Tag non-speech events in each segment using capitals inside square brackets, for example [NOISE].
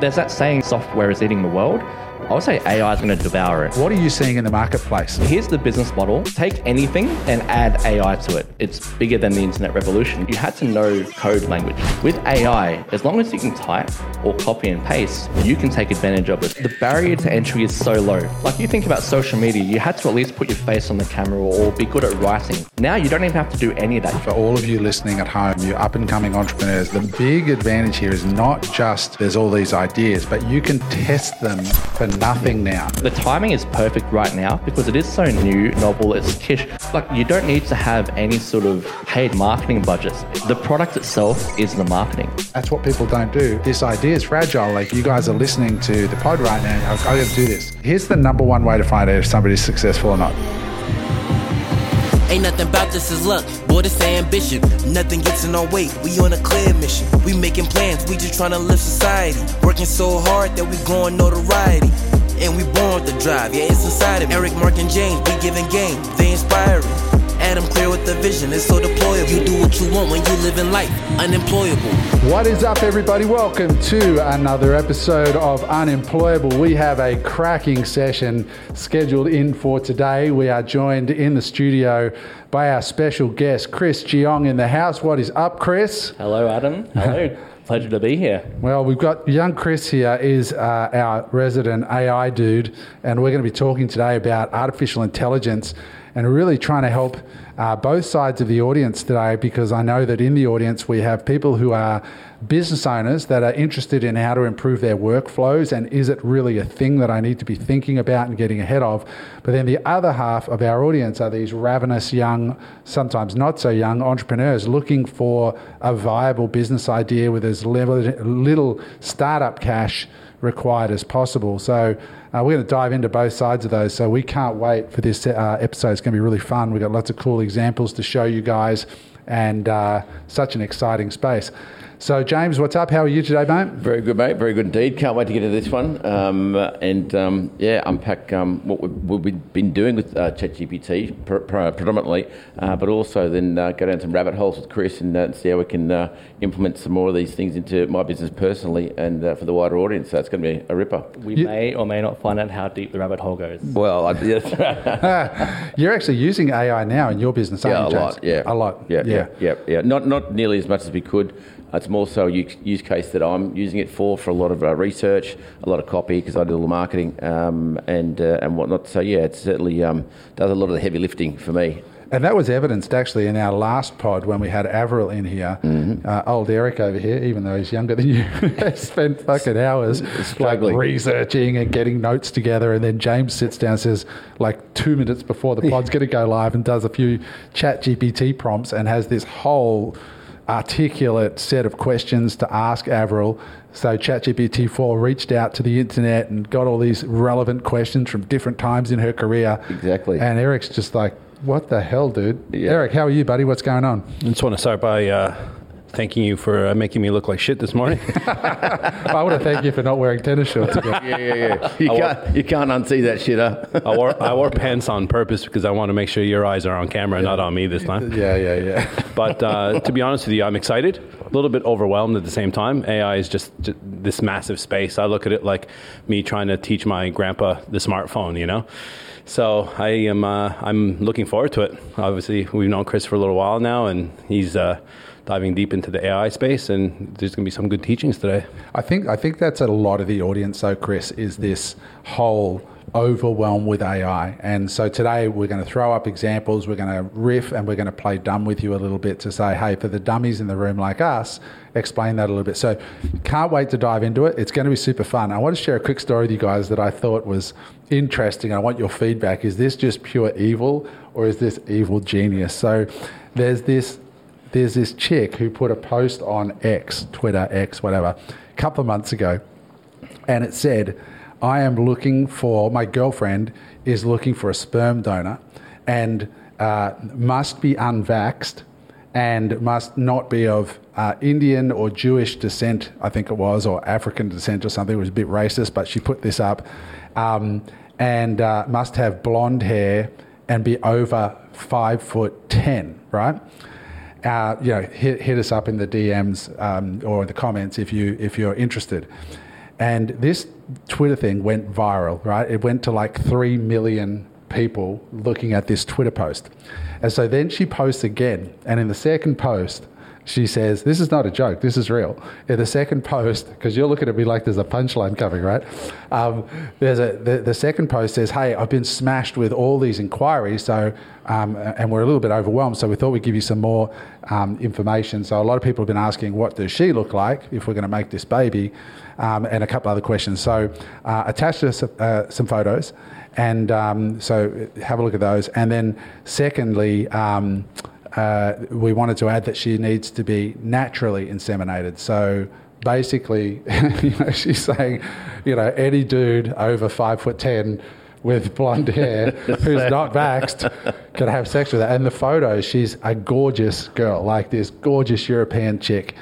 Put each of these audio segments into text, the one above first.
There's that saying, software is eating the world. I would say AI is going to devour it. What are you seeing in the marketplace? Here's the business model take anything and add AI to it. It's bigger than the internet revolution. You had to know code language. With AI, as long as you can type or copy and paste, you can take advantage of it. The barrier to entry is so low. Like you think about social media, you had to at least put your face on the camera or be good at writing. Now you don't even have to do any of that. For all of you listening at home, you up and coming entrepreneurs, the big advantage here is not just there's all these ideas, but you can test them for nothing now. The timing is perfect right now because it is so new, novel, it's kish. Like you don't need to have any sort of paid marketing budgets. The product itself is the marketing. That's what people don't do. This idea is fragile. Like you guys are listening to the pod right now. I got to do this. Here's the number one way to find out if somebody's successful or not. Ain't nothing about this is luck, boy, this ambition. Nothing gets in our way, we on a clear mission. We making plans, we just trying to live society. Working so hard that we growing notoriety. And we born with the drive, yeah, it's inside of me. Eric, Mark, and James, we giving game, they inspiring. Adam clear with the vision, it's so deployable. You do what you want when you live in life, unemployable. What is up, everybody? Welcome to another episode of Unemployable. We have a cracking session scheduled in for today. We are joined in the studio by our special guest, Chris Jeong, in the house. What is up, Chris? Hello, Adam. Hello. [LAUGHS] Pleasure to be here. Well, we've got young Chris here, is uh, our resident AI dude, and we're going to be talking today about artificial intelligence and really trying to help uh, both sides of the audience today because I know that in the audience we have people who are business owners that are interested in how to improve their workflows and is it really a thing that I need to be thinking about and getting ahead of. But then the other half of our audience are these ravenous young, sometimes not so young entrepreneurs looking for a viable business idea with as little startup cash required as possible. So uh, we're going to dive into both sides of those. So we can't wait for this uh, episode. It's going to be really fun. We've got lots of cool examples to show you guys and uh, such an exciting space. So, James, what's up? How are you today, mate? Very good, mate. Very good indeed. Can't wait to get to this one. Um, and um, yeah, unpack um, what we've, we've, been doing with uh, ChatGPT pr- pr- predominantly, uh, but also then uh, go down some rabbit holes with Chris and uh, see how we can uh, implement some more of these things into my business personally and uh, for the wider audience. So it's going to be a ripper. We you, may or may not find out how deep the rabbit hole goes. Well, I, yes. [LAUGHS] you're actually using AI now in your business, yeah, you, a lot. Yeah, a lot. Yeah, yeah, yeah, yeah. yeah. Not not nearly as much as we could. It's more so a use case that I'm using it for, for a lot of uh, research, a lot of copy because I do all the marketing um, and uh, and whatnot. So yeah, it certainly um, does a lot of the heavy lifting for me. And that was evidenced actually in our last pod when we had Avril in here. Mm-hmm. Uh, old Eric over here, even though he's younger than you, [LAUGHS] spent fucking hours [LAUGHS] like researching and getting notes together. And then James sits down and says, like two minutes before the [LAUGHS] pod's going to go live, and does a few chat GPT prompts and has this whole articulate set of questions to ask Avril. So ChatGPT 4 reached out to the internet and got all these relevant questions from different times in her career. Exactly. And Eric's just like, what the hell, dude? Yeah. Eric, how are you, buddy? What's going on? I just want to start by uh, thanking you for uh, making me look like shit this morning. [LAUGHS] I want to thank you for not wearing tennis shorts again. yeah, yeah, yeah. You, can't, you can't unsee that shit, huh? [LAUGHS] I, wore, I wore pants on purpose because I want to make sure your eyes are on camera, yeah. not on me this time. Yeah, yeah, yeah. [LAUGHS] But uh, to be honest with you, I'm excited, a little bit overwhelmed at the same time. AI is just, just this massive space. I look at it like me trying to teach my grandpa the smartphone, you know? So I am uh, I'm looking forward to it. Obviously, we've known Chris for a little while now, and he's uh, diving deep into the AI space, and there's going to be some good teachings today. I think I think that's a lot of the audience, though, Chris, is this whole overwhelmed with AI. And so today we're going to throw up examples, we're going to riff, and we're going to play dumb with you a little bit to say, hey, for the dummies in the room like us, explain that a little bit. So can't wait to dive into it. It's going to be super fun. I want to share a quick story with you guys that I thought was interesting. I want your feedback. Is this just pure evil or is this evil genius? So there's this there's this chick who put a post on X, Twitter, X, whatever, a couple of months ago, and it said, I am looking for, my girlfriend is looking for a sperm donor and uh, must be unvaxxed and must not be of uh, Indian or Jewish descent, I think it was, or African descent or something. It was a bit racist, but she put this up. Um, and uh, must have blonde hair and be over five foot ten, right? Uh, you know, hit, hit us up in the DMs um, or the comments if you if you're interested. and this Twitter thing went viral, right? It went to like 3 million people looking at this Twitter post. And so then she posts again. And in the second post, she says, This is not a joke, this is real. In the second post, because you're looking at me like there's a punchline coming, right? Um, there's a, the, the second post says, Hey, I've been smashed with all these inquiries, so, um, and we're a little bit overwhelmed, so we thought we'd give you some more um, information. So a lot of people have been asking, What does she look like if we're going to make this baby? Um, and a couple other questions. So uh, attached to uh, some photos. And um, so have a look at those. And then, secondly, um, uh, we wanted to add that she needs to be naturally inseminated. So basically, [LAUGHS] you know, she's saying, you know, any dude over five foot ten with blonde hair [LAUGHS] who's not vaxxed can have sex with her. And the photo, she's a gorgeous girl, like this gorgeous European chick.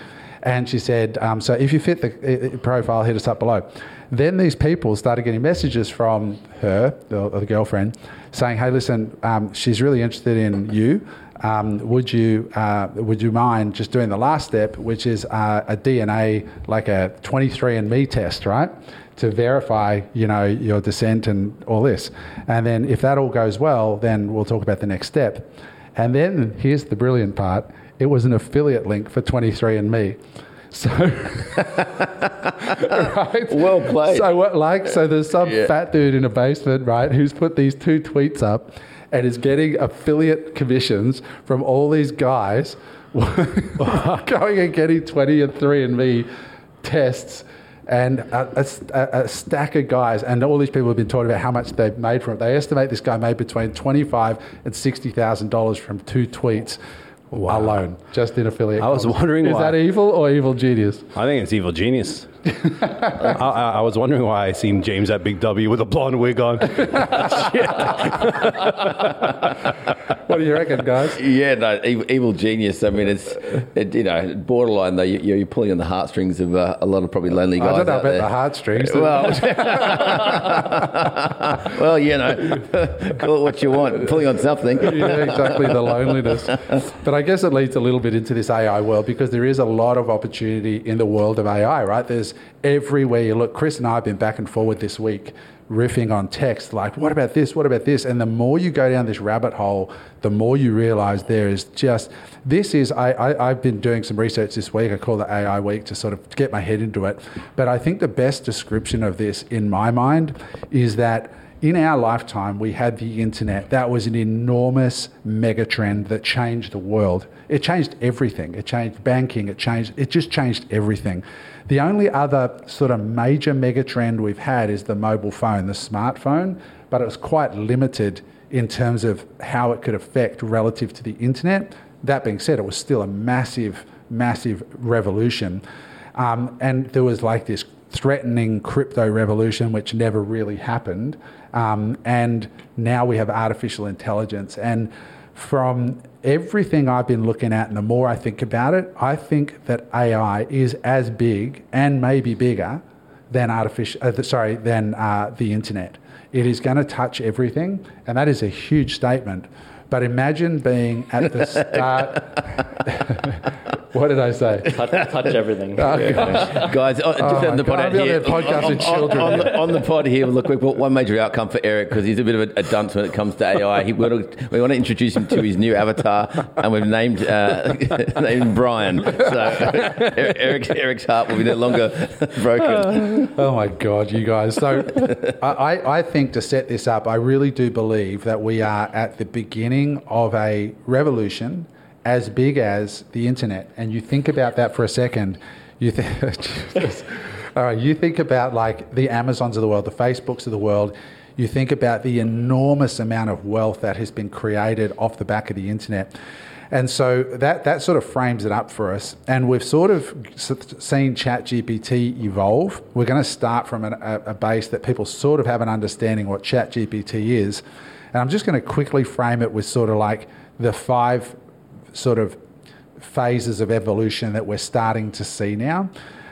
And she said, um, so if you fit the profile, hit us up below. Then these people started getting messages from her, the, the girlfriend, saying, hey, listen, um, she's really interested in you. Um, would you uh, would you mind just doing the last step, which is uh, a DNA like a 23andMe test, right, to verify you know your descent and all this, and then if that all goes well, then we'll talk about the next step, and then here's the brilliant part: it was an affiliate link for 23andMe. So, [LAUGHS] right? Well played. So, what, like, so there's some Yeah. fat dude in a basement, right, who's put these two tweets up and is getting affiliate commissions from all these guys [LAUGHS] going and getting 20 and 3 and me tests and a, a- a stack of guys and all these people have been talking about how much they've made from it they estimate this guy made between 25 and 60,000 dollars from two tweets alone just in affiliate I was comms. wondering is why. that evil or evil genius I think it's evil genius. I, I, I was wondering why I seen James at Big W with a blonde wig on. [LAUGHS] what do you reckon guys Yeah, no, evil, evil genius. I mean, it's it, you know borderline though. You, you're pulling on the heartstrings of uh, a lot of probably lonely guys I don't know out about there. the heartstrings Well, [LAUGHS] [LAUGHS] well, you know, call it what you want. Pulling on something. yeah, exactly, the loneliness. But I guess it leads a little bit into this AI world because there is a lot of opportunity in the world of AI, right? There's everywhere you look. Chris and I have been back and forward this week riffing on text like what about this? What about this? And the more you go down this rabbit hole the more you realize there is just this is I, I i've been doing some research this week. I call it ai week to sort of get my head into it. But i think the best description of this in my mind is that in our lifetime, we had the internet. That was an enormous mega trend that changed the world. It changed everything. It changed banking. It changed. It just changed everything. The only other sort of major mega trend we've had is the mobile phone, the smartphone, but it was quite limited in terms of how it could affect relative to the internet. That being said, it was still a massive, massive revolution. Um, and there was like this threatening crypto revolution, which never really happened. Um, and now we have artificial intelligence. And from everything I've been looking at, and the more I think about it, I think that AI is as big and maybe bigger than artificial. Uh, sorry, than uh, the internet. It is going to touch everything, and that is a huge statement. But imagine being at the [LAUGHS] start. [LAUGHS] what did I say? [LAUGHS] touch, touch everything. Guys, oh, just my on the pod God, out I'll on here, that on, children. on, on the, on the pod here, look, we've got one major outcome for Eric because he's a bit of a, a dunce when it comes to AI. He, we, want to, we want to introduce him to his new avatar, and we've named uh, [LAUGHS] named Brian. So Eric, Eric's heart will be no longer [LAUGHS] broken. Oh my God, you guys. So I, I- I think to set this up, I really do believe that we are at the beginning of a revolution as big as the internet. And you think about that for a second. You think, [LAUGHS] all right, you think about like the Amazons of the world, the Facebooks of the world. You think about the enormous amount of wealth that has been created off the back of the internet. And so that, that sort of frames it up for us. And we've sort of seen ChatGPT evolve. We're going to start from an, a, a base that people sort of have an understanding what ChatGPT is. And I'm just going to quickly frame it with sort of like the five sort of phases of evolution that we're starting to see now.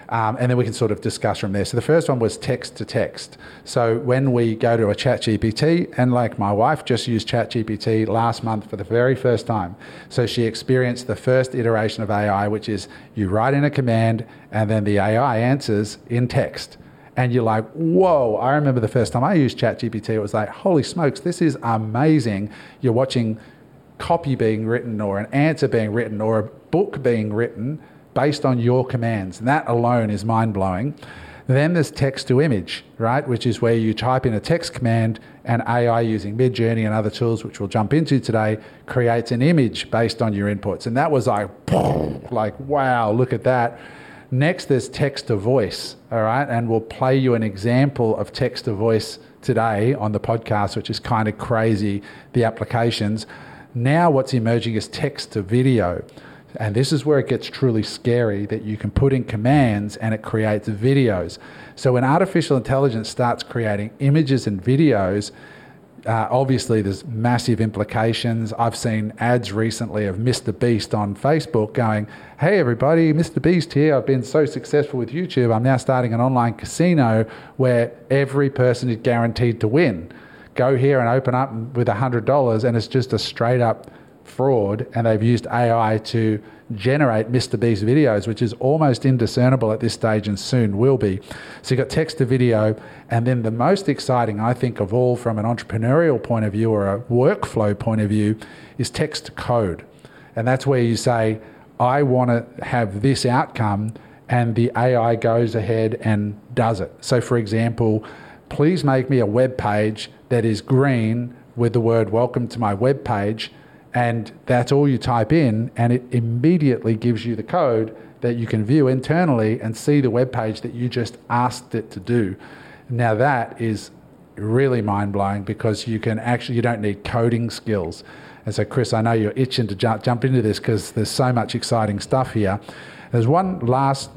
Um, and then we can sort of discuss from there. So the first one was text to text. So when we go to a chat GPT, and like my wife just used chat GPT last month for the very first time. So she experienced the first iteration of AI, which is you write in a command and then the AI answers in text. and you're like, whoa, I remember the first time I used ChatGPT, it was like, holy smokes, this is amazing. You're watching copy being written or an answer being written or a book being written based on your commands. And that alone is mind blowing. Then there's text to image, right? Which is where you type in a text command and AI using Midjourney and other tools, which we'll jump into today, creates an image based on your inputs. And that was like, [LAUGHS] like, wow, look at that. Next, there's text to voice, all right? And we'll play you an example of text to voice today on the podcast, which is kind of crazy, the applications. Now, what's emerging is text to video. And this is where it gets truly scary that you can put in commands and it creates videos. So when artificial intelligence starts creating images and videos, uh, obviously there's massive implications. I've seen ads recently of Mr. Beast on Facebook going, Hey everybody, Mr. Beast here. I've been so successful with YouTube. I'm now starting an online casino where every person is guaranteed to win. Go here and open up with $100, and it's just a straight up fraud, and they've used AI to generate Mr. Beast videos, which is almost indiscernible at this stage and soon will be. So you've got text to video, and then the most exciting, I think, of all from an entrepreneurial point of view or a workflow point of view is text to code. And that's where you say, I want to have this outcome, and the AI goes ahead and does it. So, for example, please make me a web page that is green with the word welcome to my web page and that's all you type in, and it immediately gives you the code that you can view internally and see the web page that you just asked it to do. Now, that is really mind blowing because you can actually, you don't need coding skills. And so, Chris, I know you're itching to jump, jump into this because there's so much exciting stuff here. There's one last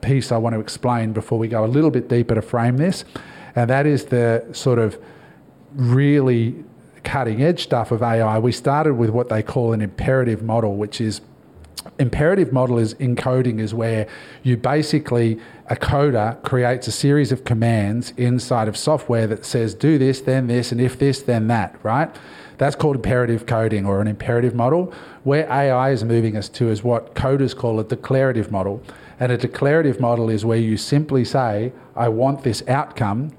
piece I want to explain before we go a little bit deeper to frame this, and that is the sort of really cutting edge stuff of AI, we started with what they call an imperative model, which is imperative model is encoding is where you basically a coder creates a series of commands inside of software that says do this then this and if this then that right? That's called imperative coding or an imperative model. Where ai is moving us to is what coders call a declarative model. And a declarative model is where you simply say i want this outcome.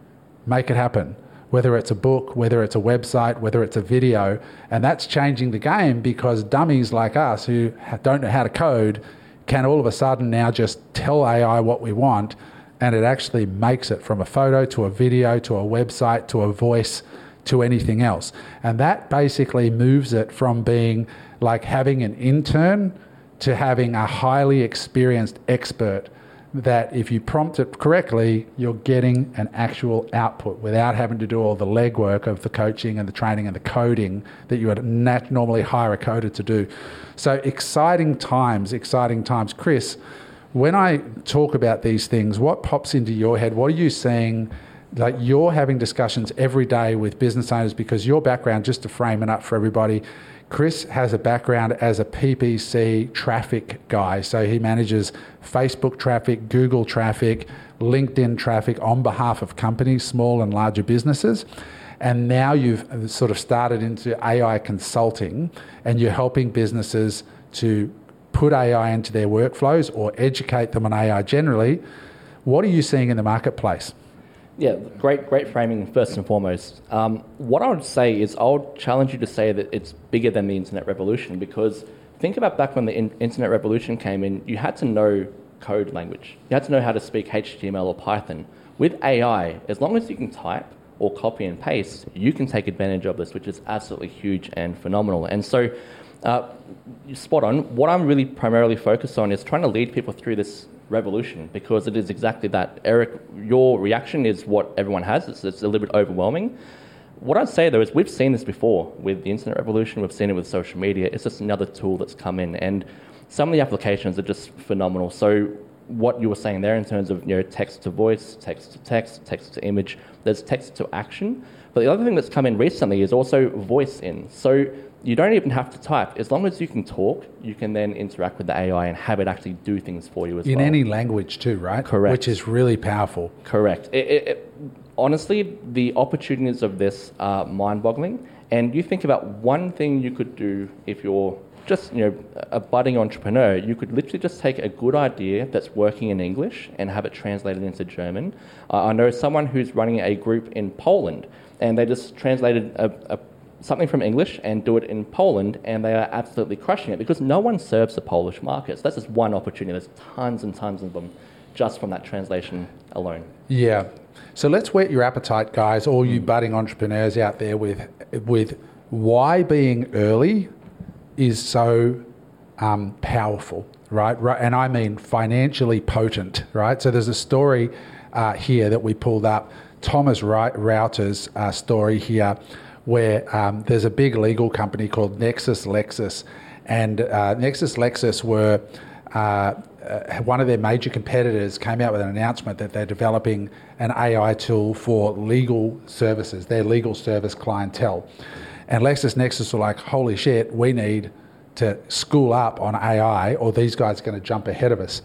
Make it happen whether it's a book, whether it's a website, whether it's a video. And that's changing the game because dummies like us who don't know how to code can all of a sudden now just tell AI what we want and it actually makes it from a photo to a video to a website to a voice to anything else. And that basically moves it from being like having an intern to having a highly experienced expert that if you prompt it correctly, you're getting an actual output without having to do all the legwork of the coaching and the training and the coding that you would nat- normally hire a coder to do. So exciting times, exciting times. Chris, when I talk about these things, what pops into your head? What are you seeing? Like you're having discussions every day with business owners because your background, just to frame it up for everybody, Chris has a background as a PPC traffic guy. So he manages Facebook traffic, Google traffic, LinkedIn traffic on behalf of companies, small and larger businesses. And now you've sort of started into AI consulting and you're helping businesses to put AI into their workflows or educate them on AI generally. What are you seeing in the marketplace? Yeah, great, great framing first and foremost. Um, what I would say is I'll challenge you to say that it's bigger than the internet revolution because think about back when the in- internet revolution came in, you had to know code language. You had to know how to speak HTML or Python. With AI, as long as you can type or copy and paste, you can take advantage of this, which is absolutely huge and phenomenal. And so, uh, spot on. What I'm really primarily focused on is trying to lead people through this revolution because it is exactly that. Eric, your reaction is what everyone has. It's, it's a little bit overwhelming. What I'd say though is we've seen this before with the internet revolution. We've seen it with social media. It's just another tool that's come in, and some of the applications are just phenomenal. So what you were saying there in terms of you know text to voice, text to text, text to image. There's text to action. But the other thing that's come in recently is also voice in. So you don't even have to type. As long as you can talk, you can then interact with the AI and have it actually do things for you as In well. In any language, too, right? Correct. Which is really powerful. Correct. It, it, it, honestly, the opportunities of this are mind boggling. And you think about one thing you could do if you're just you know a budding entrepreneur, you could literally just take a good idea that's working in English and have it translated into German. Uh, I know someone who's running a group in Poland, and they just translated a, a, something from English and do it in Poland, and they are absolutely crushing it because no one serves the Polish market. So that's just one opportunity. There's tons and tons of them just from that translation alone. Yeah. So let's whet your appetite, guys, all you budding entrepreneurs out there with with why being early is so um, powerful, right? right? And I mean financially potent, right? So there's a story uh, here that we pulled up, Thomas Router's uh, story here, where um, there's a big legal company called Nexus Lexis, and uh, Nexus Lexis were. Uh, uh, one of their major competitors came out with an announcement that they're developing an AI tool for legal services, their legal service clientele. And LexisNexis were like, holy shit, we need to school up on AI or these guys are going to jump ahead of us.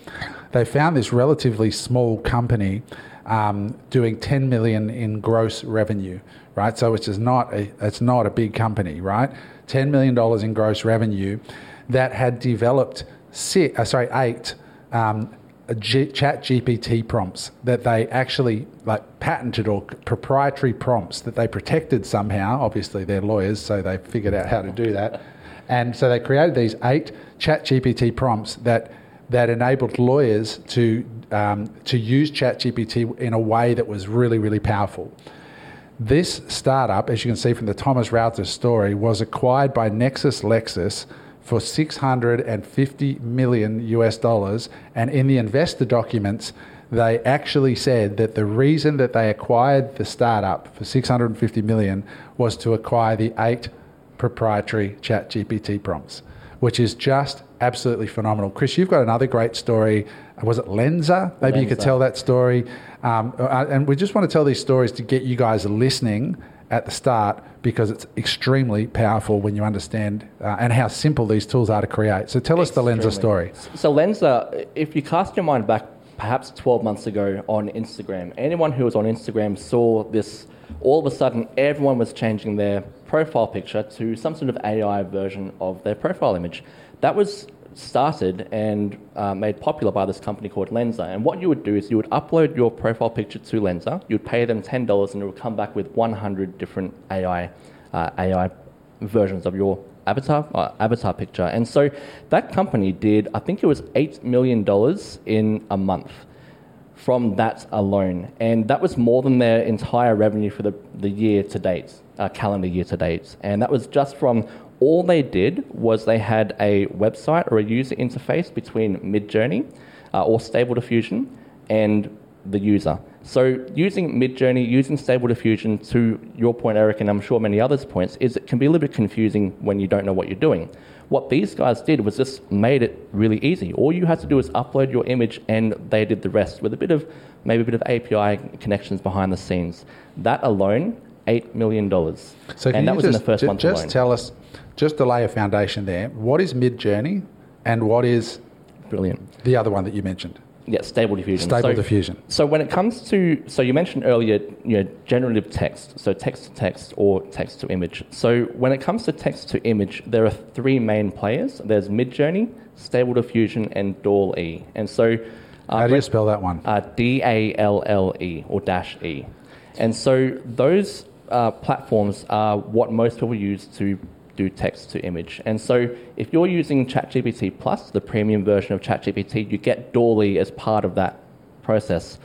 They found this relatively small company um, doing 10 million in gross revenue, right? So it's not a, it's not a big company, right? 10 million dollars in gross revenue that had developed six, uh, sorry, eight um, G- chat GPT prompts that they actually like patented or proprietary prompts that they protected somehow. Obviously, they're lawyers, so they figured out how to do that. And so they created these eight chat GPT prompts that that enabled lawyers to um, to use chat GPT in a way that was really, really powerful. This startup, as you can see from the Thomas Router story, was acquired by Nexus Lexis for 650 million US dollars. And in the investor documents, they actually said that the reason that they acquired the startup for 650 million was to acquire the eight proprietary chat GPT prompts, which is just absolutely phenomenal. Chris, you've got another great story. Was it Lensa? Maybe Lensa. you could tell that story. Um, uh, and we just want to tell these stories to get you guys listening at the start because it's extremely powerful when you understand uh, and how simple these tools are to create. So tell extremely. us the Lensa story. So Lensa, if you cast your mind back perhaps 12 months ago on Instagram, anyone who was on Instagram saw this. All of a sudden, everyone was changing their profile picture to some sort of AI version of their profile image. That was started and uh, made popular by this company called Lensa. And what you would do is you would upload your profile picture to Lensa, you'd pay them $10, and it would come back with 100 different AI, uh, AI versions of your avatar, uh, avatar picture. And so that company did, I think it was $8 million in a month from that alone. And that was more than their entire revenue for the, the year to date, uh, calendar year to date. And that was just from all they did was they had a website or a user interface between Midjourney uh, or Stable Diffusion and the user. So using Midjourney, using Stable Diffusion, to your point, Eric, and I'm sure many others' points, is it can be a little bit confusing when you don't know what you're doing. What these guys did was just made it really easy. All you had to do is upload your image, and they did the rest with a bit of maybe a bit of API connections behind the scenes. That alone, eight million dollars. So and that was just, in the first month just alone. tell us just to lay a foundation there, what is Midjourney and what is brilliant the other one that you mentioned? Yeah, stable diffusion. Stable so, diffusion. So when it comes to, so you mentioned earlier, you know, generative text, so text to text or text to image. So when it comes to text to image, there are three main players. There's Midjourney, Stable Diffusion, and DALL-E. And so, uh, how do you spell that one? Uh, D A L L E or dash E. And so those uh, platforms are what most people use to do text to image. And so if you're using ChatGPT Plus, the premium version of ChatGPT, you get DALL-E as part of that process.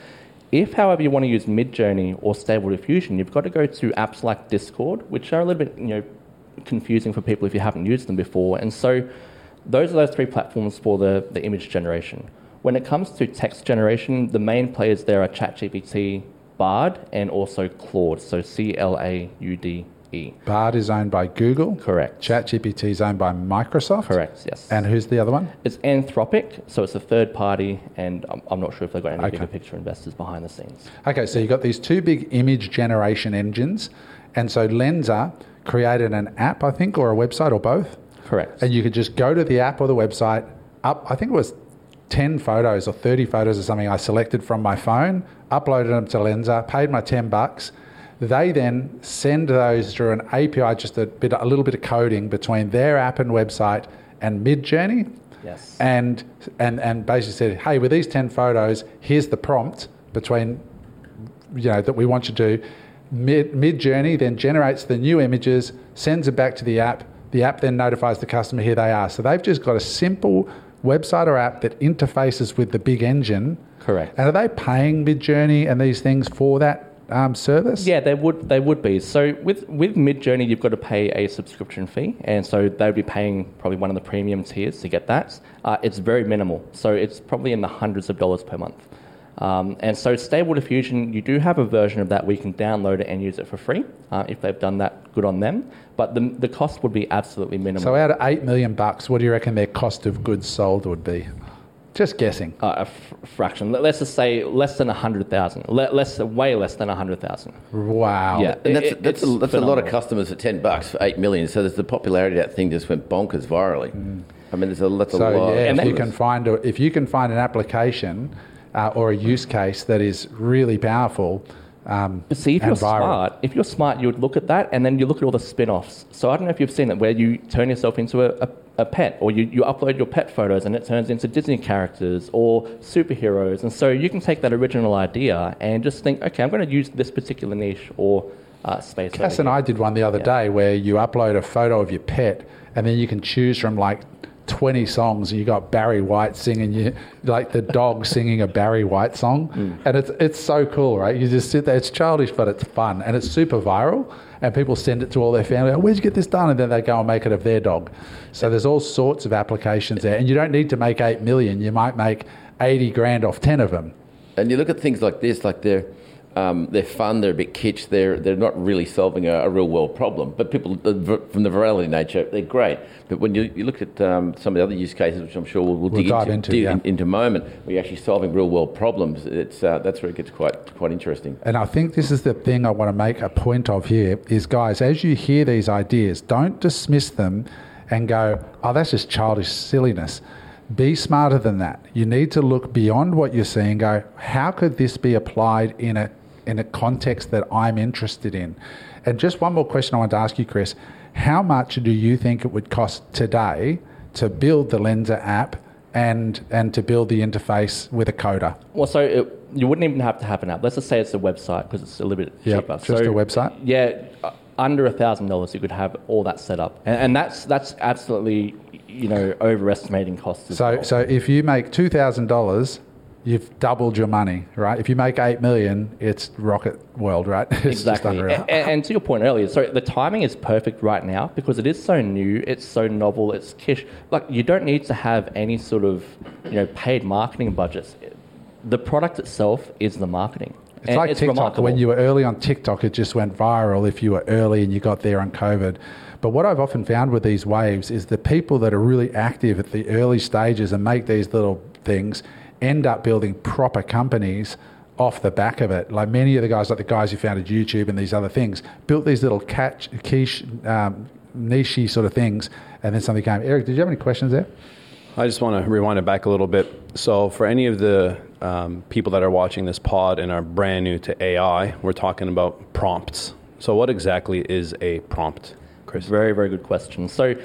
If, however, you want to use Midjourney or Stable Diffusion, you've got to go to apps like Discord, which are a little bit you know, confusing for people if you haven't used them before. And so those are those three platforms for the, the image generation. When it comes to text generation, the main players there are ChatGPT, Bard, and also Claude, so C L A U D E. Bard is owned by Google. Correct. ChatGPT is owned by Microsoft. Correct, yes. And who's the other one? It's Anthropic, so it's a third party, and I'm, I'm not sure if they've got any okay. bigger picture investors behind the scenes. Okay, so you've got these two big image generation engines, and so Lensa created an app, I think, or a website, or both. Correct. And you could just go to the app or the website, up, I think it was 10 photos or 30 photos or something I selected from my phone, uploaded them to Lensa, paid my 10 bucks, they then send those through an API, just a bit, a little bit of coding between their app and website and Midjourney. Yes. And and and basically said, hey, with these ten photos, here's the prompt between, you know, that we want you to do. Mid Midjourney then generates the new images, sends it back to the app. The app then notifies the customer here they are. So they've just got a simple website or app that interfaces with the big engine. Correct. And are they paying Midjourney and these things for that um, service? Yeah, they would. They would be. So with with Midjourney, you've got to pay a subscription fee, and so they would be paying probably one of the premium tiers to get that. Uh, it's very minimal, so it's probably in the hundreds of dollars per month. Um, and so Stable Diffusion, you do have a version of that where you can download it and use it for free. Uh, if they've done that, good on them. But the, the cost would be absolutely minimal. So out of eight million bucks, what do you reckon their cost of goods sold would be? Just guessing. uh, a f- fraction. Let- Let's just say less than a hundred thousand. Le- less, way less than a hundred thousand. Wow. Yeah. And that's, It- that's, a, that's a lot of customers for 10 bucks for 8 million. So there's the popularity of that thing just went bonkers virally. I mean, there's a, that's a Mm. So lot. yeah, And if you can find a, if you can find an application uh, or a use case that is really powerful, um, See, if you're viral. smart, if you're smart, you would look at that and then you look at all the spin-offs. So I don't know if you've seen it, where you turn yourself into a, a, a pet, or you, you upload your pet photos and it turns into Disney characters or superheroes. And so you can take that original idea and just think, okay, I'm going to use this particular niche or uh, space. Cass and. I did one the other Yeah. day where you upload a photo of your pet, and then you can choose from like. 20 songs and you got Barry White singing you like the dog [LAUGHS] singing a Barry White song. Mm. and it's it's so cool right? You just sit there it's childish but it's fun and it's super viral and people send it to all their family oh, where'd you get this done? And then they go and make it of their dog. So there's all sorts of applications there and you don't need to make 8 million you might make 80 grand off 10 of them. And you look at things like this, like they're um, they're fun, they're a bit kitsch, they're they're not really solving a, a real world problem. But people, from the virality nature, they're great. But when you, you look at um, some of the other use cases, which I'm sure we'll, we'll, We'll dig dive into, into, yeah. in, into a moment, where you're actually solving real world problems, it's uh, that's where it gets quite quite interesting. And I think this is the thing I want to make a point of here is guys, as you hear these ideas, don't dismiss them and go, oh, that's just childish silliness. Be smarter than that. You need to look beyond what you're seeing, go, how could this be applied in a in a context that I'm interested in? And just one more question I want to ask you, Chris. How much do you think it would cost today to build the Lensa app and and to build the interface with a coder? Well, so it, you wouldn't even have to have an app. Let's just say it's a website because it's a little bit Yep, cheaper. just so, a website. Yeah, under a thousand dollars, you could have all that set up, and, and that's that's absolutely you know overestimating costs. So, well. so if you make two thousand dollars, you've doubled your money, right? If you make eight million, it's rocket world, right? [LAUGHS] It's Exactly. And, and to your point earlier, so the timing is perfect right now because it is so new, it's so novel, it's kish. Like you don't need to have any sort of you know paid marketing budgets. The product itself is the marketing. It's And like TikTok. remarkable. When you were early on TikTok, it just went viral if you were early and you got there on COVID. But what I've often found with these waves is the people that are really active at the early stages and make these little things end up building proper companies off the back of it. Like many of the guys, like the guys who founded YouTube and these other things, built these little catch, quiche, um, niche sort of things, and then something came. Eric, did you have any questions there? I just want to rewind it back a little bit. So, for any of the um, people that are watching this pod and are brand new to AI, we're talking about prompts. So, what exactly is a prompt, Chris? Very, very good question. So,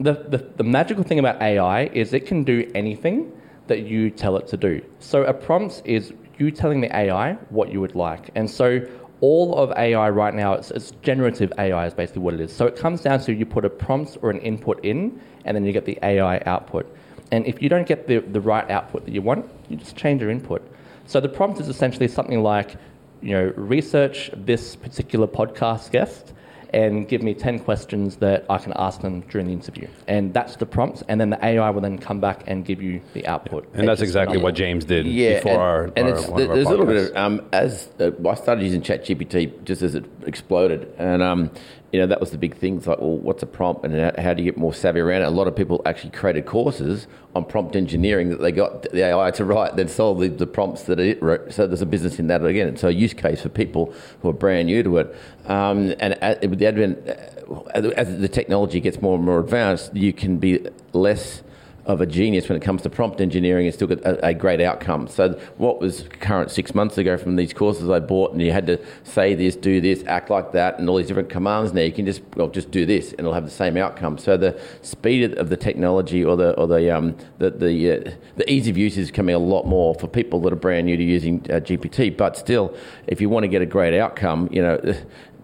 the, the, the magical thing about AI is it can do anything that you tell it to do. So, a prompt is you telling the AI what you would like. And so, all of AI right now, it's, it's generative AI, is basically what it is. So, it comes down to you put a prompt or an input in, and then you get the AI output. And if you don't get the, the right output that you want, you just change your input. So, the prompt is essentially something like, you know, research this particular podcast guest and give me 10 questions that I can ask them during the interview. And that's the prompt, and then the AI will then come back and give you the output. And that's exactly what James did Yeah, before and, our, and our, it's, one of our there's a little bit of um, as uh, I started using ChatGPT just as it exploded, and um, you know that was the big thing. It's like, well, what's a prompt, and how, do you get more savvy around it? A lot of people actually created courses on prompt engineering that they got the AI to write, then solve the, the prompts that it wrote. So there's a business in that again. So a use case for people who are brand new to it, um, and with the advent, uh, as the technology gets more and more advanced, you can be less of a genius when it comes to prompt engineering and still get a, a, great outcome. So what was current six months ago from these courses I bought, and you had to say this, do this, act like that, and all these different commands. Now you can just well just do this, and it'll have the same outcome. So the speed of the technology or the or the um, the the, uh, the ease of use is coming a lot more for people that are brand new to using uh, GPT. But still, if you want to get a great outcome, you know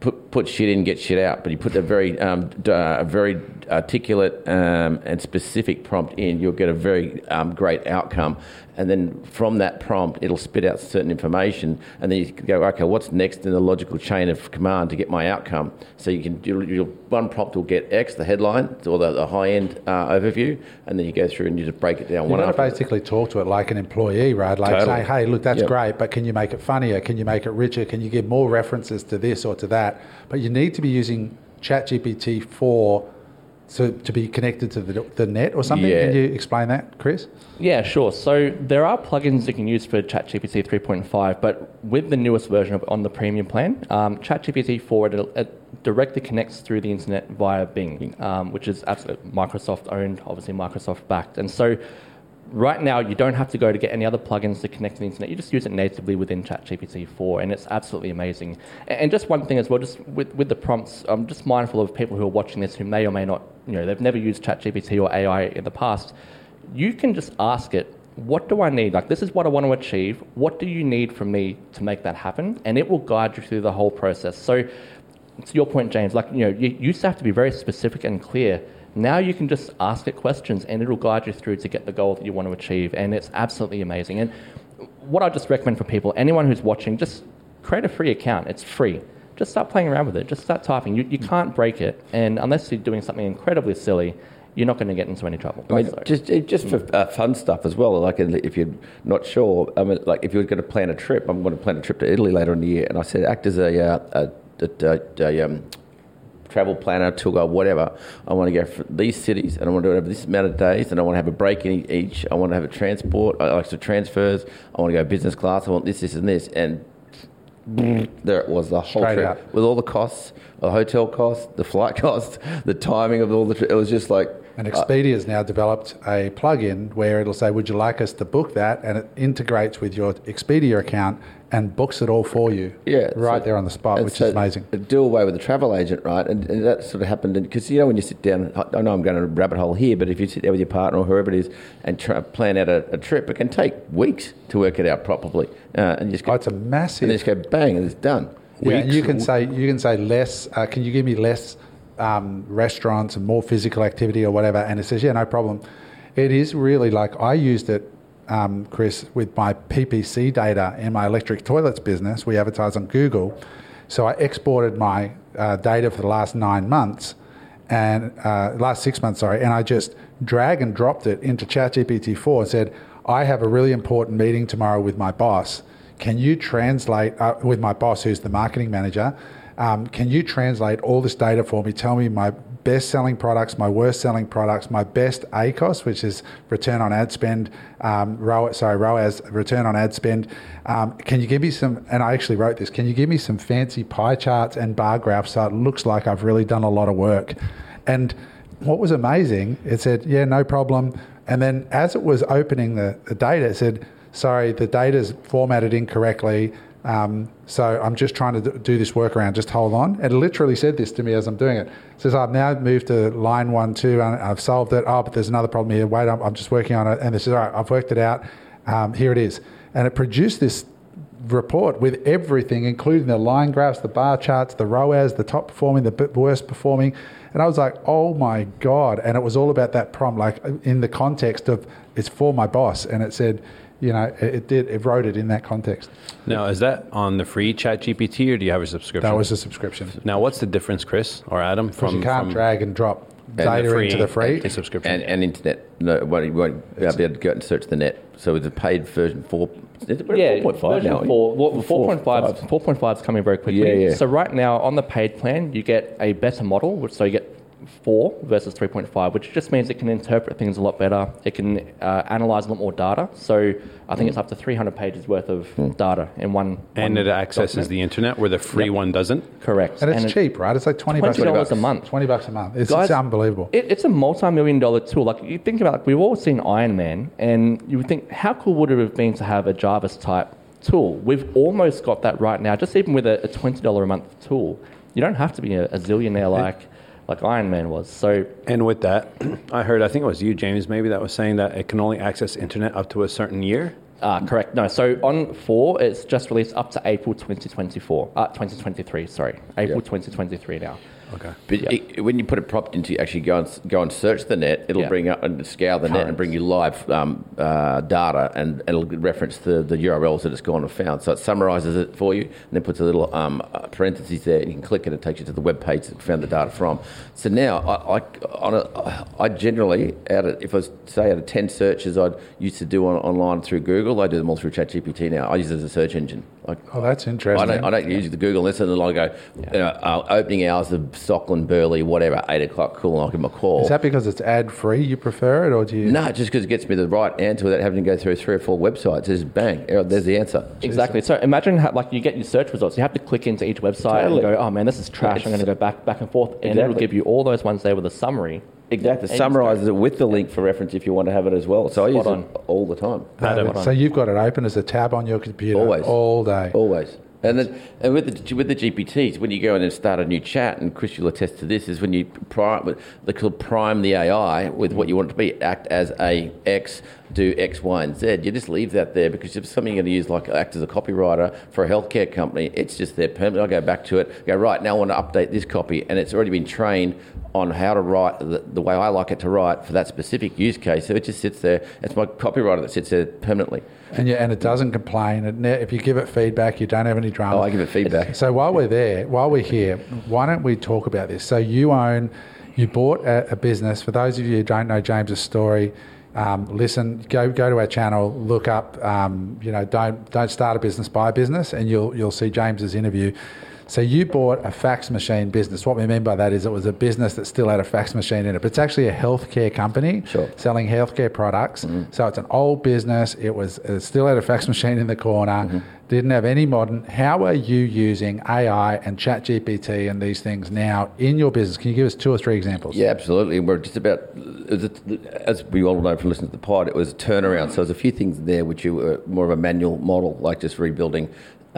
put put shit in, get shit out. But you put a very um, uh, a very articulate um, and specific prompt in, you'll get a very um, great outcome. And then from that prompt, it'll spit out certain information, and then you can go, okay, what's next in the logical chain of command to get my outcome? So you can you'll, you'll, one prompt will get X, the headline or the, the high end uh, overview, and then you go through and you just break it down. You one got to basically talk to it like an employee, right? Like Totally. say, hey, look, that's Yep. great, but can you make it funnier? Can you make it richer? Can you give more references to this or to that? But you need to be using ChatGPT for to, to be connected to the, the net or something. Yeah. Can you explain that, Chris? Yeah, sure. So there are plugins you can use for ChatGPT 3.5, but with the newest version of on the premium plan, um, ChatGPT 4 it, it directly connects through the internet via Bing, um, which is absolutely Microsoft owned, obviously Microsoft backed, and so. Right now, you don't have to go to get any other plugins to connect to the internet. You just use it natively within ChatGPT 4, and it's absolutely amazing. And just one thing as well, just with, with the prompts, I'm just mindful of people who are watching this who may or may not, you know, they've never used ChatGPT or AI in the past you can just ask it, what do I need? Like, this is what I want to achieve. What do you need from me to make that happen? And it will guide you through the whole process. So, to your point, James, like, you know, you used to have to be very specific and clear. Now you can just ask it questions and it'll guide you through to get the goal that you want to achieve. And it's absolutely amazing. And what I just recommend for people, anyone who's watching, just create a free account. It's free. Just start playing around with it. Just start typing. You, you can't break it. And unless you're doing something incredibly silly, you're not going to get into any trouble. I mean, So- just just for uh, fun stuff as well. Like if you're not sure, I mean, like if you're going to plan a trip, I'm going to plan a trip to Italy later in the year, and I said act as a, uh, a, a, a, um, travel planner, tour guide, whatever. I want to go for these cities, and I want to do it over this amount of days, and I want to have a break in each. I want to have a transport, I like to transfers. I want to go business class. I want this, this, and this, and [LAUGHS] there it was the whole Straight trip with all the costs, the hotel costs, the flight [LAUGHS] costs, the timing of all the. Tri- it was just like And Expedia Expedia's now developed a plugin where it'll say, "Would you like us to book that?" And it integrates with your Expedia account and books it all for you. Yeah, right so- there on the spot, which so is amazing. Do away with the travel agent, right? And, and that sort of happened because you know when you sit down, I know I'm going to rabbit hole here, but if you sit there with your partner or whoever it is and try, plan out a, a trip, it can take weeks to work it out properly, uh, and you just go, Oh, it's a massive. and then just go bang, and it's done. Yeah, Weeks. you can say you can say less. Uh, can you give me less um, restaurants and more physical activity or whatever? And it says, yeah, no problem. It is really like I used it, um, Chris, with my PPC data in my electric toilets business. We advertise on Google, so I exported my uh, data for the last nine months and uh, last six months, sorry, and I just drag and dropped it into ChatGPT four and said, I have a really important meeting tomorrow with my boss. Can you translate uh, with my boss, who's the marketing manager? Um, can you translate all this data for me? Tell me my best selling products, my worst selling products, my best ACOS, which is return on ad spend, um, ROAS, sorry, ROAS, return on ad spend. Um, can you give me some, and I actually wrote this, can you give me some fancy pie charts and bar graphs so it looks like I've really done a lot of work? And what was amazing, it said, yeah, no problem. And then as it was opening the, the data, it said, sorry, the data's formatted incorrectly. Um, so I'm just trying to do this workaround. Just hold on. It literally said this to me as I'm doing it. It says I've now moved to line one, two, and I've solved it. Oh, but there's another problem here. Wait, I'm, I'm just working on it. And this is all right. I've worked it out. Um, here it is. And it produced this report with everything, including the line graphs, the bar charts, the ROAS, the top performing, the worst performing. And I was like, oh my God. And it was all about that prompt, like in the context of it's for my boss. And it said, you know, it, it did, it wrote it in that context. Now, is that on the free Chat GPT or do you have a subscription? That was a subscription. now, what's the difference, Chris or Adam, from, you can't from drag and drop the data free into the free. and subscription? and, and internet. No, won't, you won't be able to go and search the net. So it's a paid version four. Yeah, 4.5 version now? Four, well, Four- 4.5 is 4.5 is coming very quickly. Yeah, yeah. So right now on the paid plan, you get a better model, which so you get 4 versus 3.5, which just means it can interpret things a lot better. It can uh, analyze a lot more data. So I think it's up to 300 pages worth of data in one. And one it accesses document. the internet where the free Yep. one doesn't. Correct. And it's it- cheap, right? It's like 20 bucks $20 a month. 20 bucks a month. It's, Guys, it's unbelievable. It, it's a multi-million dollar tool. Like you think about, like, we've all seen Iron Man, and you would think, how cool would it have been to have a Jarvis type tool? We've almost got that right now. Just even with a, a twenty dollar a month tool, you don't have to be a, a zillionaire like like Iron Man was. So And with that, [CLEARS THROAT] I heard, I think it was you, James, maybe that was saying that it can only access internet up to a certain year. Uh, correct. No. So on four, it's just released up to April 2024. Uh, 2023. Sorry, April 2023 now. Okay. But Yeah. it, when you put a prompt into actually go and go and search the net, it'll Yeah. bring up and scour the net and bring you live um, uh, data, and it'll reference the, the URLs that it's gone and found. So it summarizes it for you, and then puts a little um, uh, parentheses there, and you can click it. And it takes you to the web page that found the data from. So now, I, I, on a, I generally out of if I was say out of ten searches I'd used to do on, online through Google, I do them all through ChatGPT now. I use it as a search engine. Like, Oh, that's I interesting. don't, I don't use the Google listen and I go, you know, uh, opening hours of Stockland, Burleigh, whatever, 8 o'clock, cool, I'll give them a call. Is that because it's ad free? You prefer it, or do you? no, just because it gets me the right answer without having to go through three or four websites. Just bang, there's the answer. Exactly. So imagine how, like you get your search results. You have to click into each website Totally. and go, "Oh man, this is trash." I'm going to go back, back and forth, and it'll give you all those ones there with a summary. Exactly. And Summarizes it with the link for reference if you want to have it as well. So I use Spot it all the time. Adam. so you've got it open as a tab on your computer Always. all day. Always. And then, and with the with the GPTs, when you go in and start a new chat, and Chris you'll attest to this, is when you prime they call prime the AI with what you want it to be, act as a X, do X, Y, and Z. You just leave that there because if it's something you're going to use, like act as a copywriter for a healthcare company, it's just there permanently. I go back to it, go right now. I want to update this copy, and it's already been trained on how to write the, the way I like it to write for that specific use case. So it just sits there. It's my copywriter that sits there permanently. And, you, and it doesn't complain. It ne- if you give it feedback, you don't have any drama. Oh, I give it feedback. So while we're there, while we're here, why don't we talk about this? So you own, you bought a, a business. For those of you who don't know James's story, um, listen, go go to our channel, look up. Um, you know, don't don't start a business, buy a business, and you'll you'll see James's interview. So you bought a fax machine business. What we mean by that is it was a business that still had a fax machine in it, but it's actually a healthcare company Sure. selling healthcare products. So it's an old business. It was it still had a fax machine in the corner. Didn't have any modern. How are you using AI and ChatGPT and these things now in your business? Can you give us two or three examples? Yeah, absolutely. We're just about, as we all know from listening to the pod, it was a turnaround. So there's a few things there which you were more of a manual model, like just rebuilding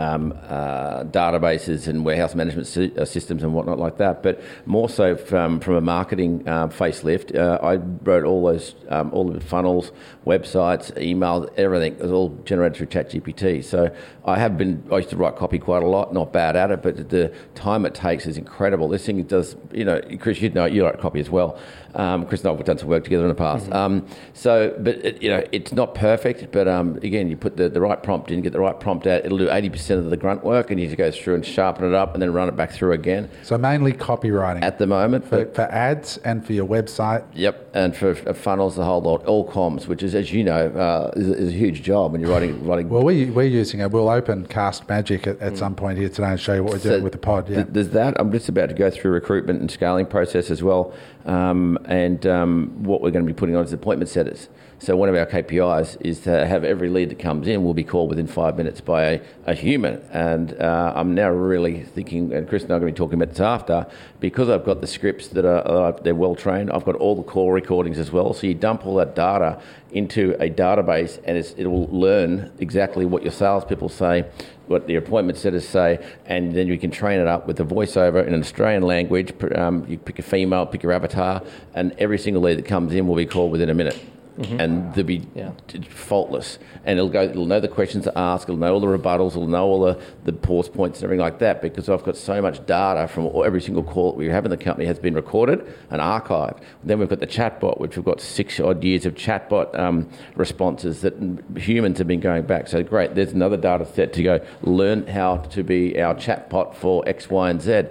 um, uh, databases and warehouse management uh, systems and whatnot like that. But more so from, from a marketing uh, facelift, I wrote all those, um, all the funnels, websites, emails, everything. It was all generated through ChatGPT. So I have been, I used to write copy quite a lot, not bad at it, but the time it takes is incredible. This thing does, you know, Chris, you know, you write copy as well. Um, Chris and I have done some work together in the past. Um, so, but it, you know, it's not perfect. But um, again, you put the, the right prompt in, get the right prompt out. It'll do eighty percent of the grunt work, and you just go through and sharpen it up, and then run it back through again. So mainly copywriting At the moment, for, for ads and for your website. Yep, and for for funnels, the whole lot, all comms, which is, as you know, uh, is, is a huge job when you're writing. writing Well, we, we're using it. We'll open Castmagic at, at some point here today and show you what we're doing with the pod. Yeah. th- there's that. I'm just about to go through recruitment and scaling process as well. Um, and um, what we're going to be putting on is appointment setters. So one of our KPIs is to have every lead that comes in will be called within five minutes by a, a human. And uh, I'm now really thinking, and Chris and I are going to be talking about this after, because I've got the scripts that are uh, they're well trained. I've got all the call recordings as well. So you dump all that data into a database, and it will learn exactly what your salespeople say, what the appointment setters say, and then you can train it up with a voiceover in an Australian language. Um, you pick a female, pick your avatar, and every single lead that comes in will be called within a minute. And they'll be Yeah. faultless, and it'll go. It'll know the questions to ask. It'll know all the rebuttals. It'll know all the, the pause points and everything like that. Because I've got so much data from all, every single call that we have in the company has been recorded and archived. Then we've got the chatbot, which we've got six odd years of chatbot um, responses that humans have been going back. So great. There's another data set to go learn how to be our chatbot for X, Y, and Z.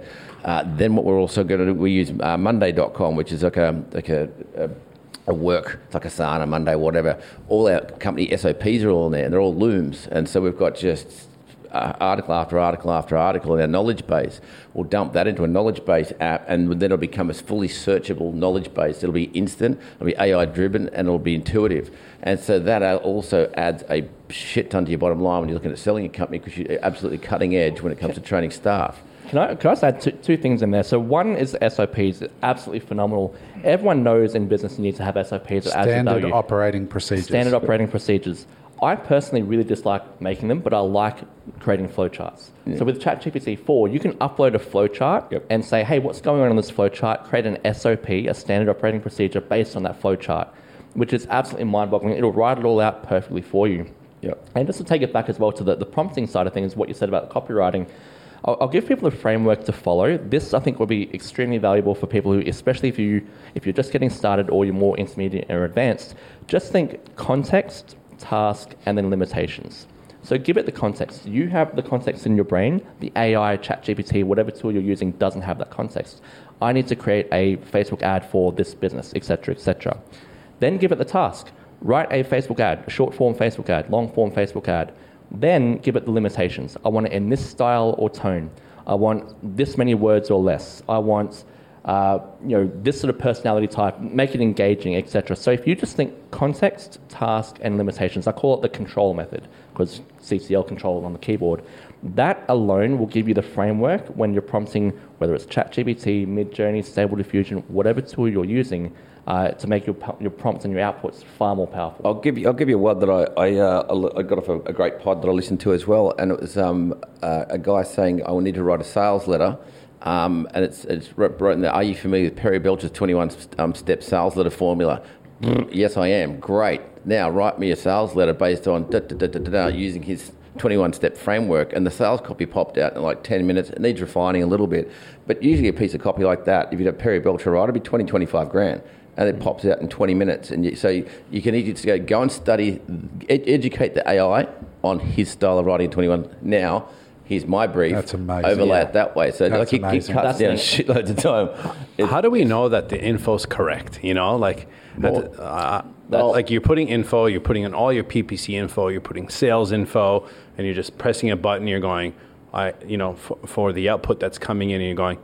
Uh, then what we're also going to do, we use uh, Monday.com, which is like a like a, a a work, it's like Asana, Monday, whatever. All our company SOPs are all in there, and they're all looms. And so we've got just uh, article after article after article in our knowledge base. We'll dump that into a knowledge base app, and then it'll become a fully searchable knowledge base. It'll be instant, it'll be AI driven, and it'll be intuitive. And so that also adds a shit ton to your bottom line when you're looking at selling a company because you're absolutely cutting edge when it comes to training staff. Can I, can I just add two, two things in there? So one is SOPs, absolutely phenomenal. Everyone knows in business you need to have SOPs Standard operating procedures. Standard operating procedures. I personally really dislike making them, but I like creating flowcharts. Yeah. So with ChatGPT 4, you can upload a flowchart yep. and say, hey, what's going on in this flowchart? Create an SOP, a standard operating procedure based on that flowchart, which is absolutely mind boggling. It'll write it all out perfectly for you. Yep. And just to take it back as well to the, the prompting side of things, what you said about copywriting, I'll, I'll, give people a framework to follow. This, I think, will be extremely valuable for people who, especially if, you, if you're just getting started or you're more intermediate or advanced, just think context, task, and then limitations. So give it the context. You have the context in your brain. The AI, ChatGPT, whatever tool you're using doesn't have that context. I need to create a Facebook ad for this business, etc., etc. Then give it the task. Write a Facebook ad, a short form Facebook ad, long form Facebook ad. Then give it the limitations. I want it in this style or tone. I want this many words or less. I want uh, you know, this sort of personality type, make it engaging, etc. So if you just think context, task, and limitations, I call it the control method because CCL control on the keyboard. That alone will give you the framework when you're prompting, whether it's ChatGPT, Midjourney, Stable Diffusion, whatever tool you're using, uh, to make your, your prompts and your outputs far more powerful. I'll give you, I'll give you a word that I, I, uh, I got off a, a, great pod that I listened to as well, and it was um, uh, a guy saying, I will need to write a sales letter um, and it's, it's written there, are you familiar with Perry Belcher's 21 um, step sales letter formula? yes, I am. Great. Now write me a sales letter based on da, da, da, using his 21 step framework. And the sales copy popped out in like 10 minutes. It needs refining a little bit. But usually a piece of copy like that, if you have Perry Belcher write, it'd be 20, 25 grand. And it pops out in 20 minutes. And you, so you, you can easily just go, go and study, ed- educate the AI on his style of writing in 21 now here's my brief. That's amazing. Overlay yeah. it that way. So That's like he, he cuts down shitloads of time. It's, [LAUGHS] How do we know that the info's correct? You know, like well, uh, well, like you're putting info, you're putting in all your PPC info, you're putting sales info, and you're just pressing a button. You're going, I, you know, for, for the output that's coming in, and you're going.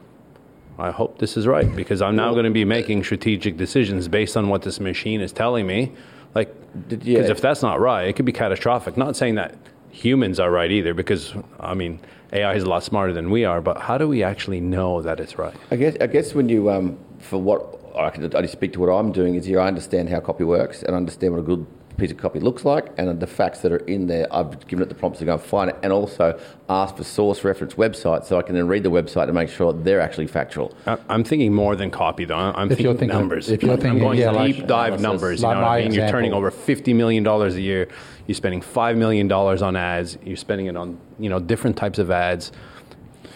I hope this is right because I'm now going to be making strategic decisions based on what this machine is telling me. Like, because yeah. if that's not right, it could be catastrophic. Not saying that humans are right either because I mean AI is a lot smarter than we are, but how do we actually know that it's right? I guess I guess when you um, for what I can only speak to what I'm doing is here I understand how copy works and understand what a good piece of copy looks like and the facts that are in there. I've given it the prompts to go and find it and also ask for source reference websites so I can then read the website and make sure they're actually factual. I'm thinking more than copy though. I'm if thinking, thinking numbers. If you're thinking, I'm going yeah, deep like, dive numbers. Like you know what I mean? You're turning over $50 million a year. You're spending $5 million on ads. You're spending it on you know different types of ads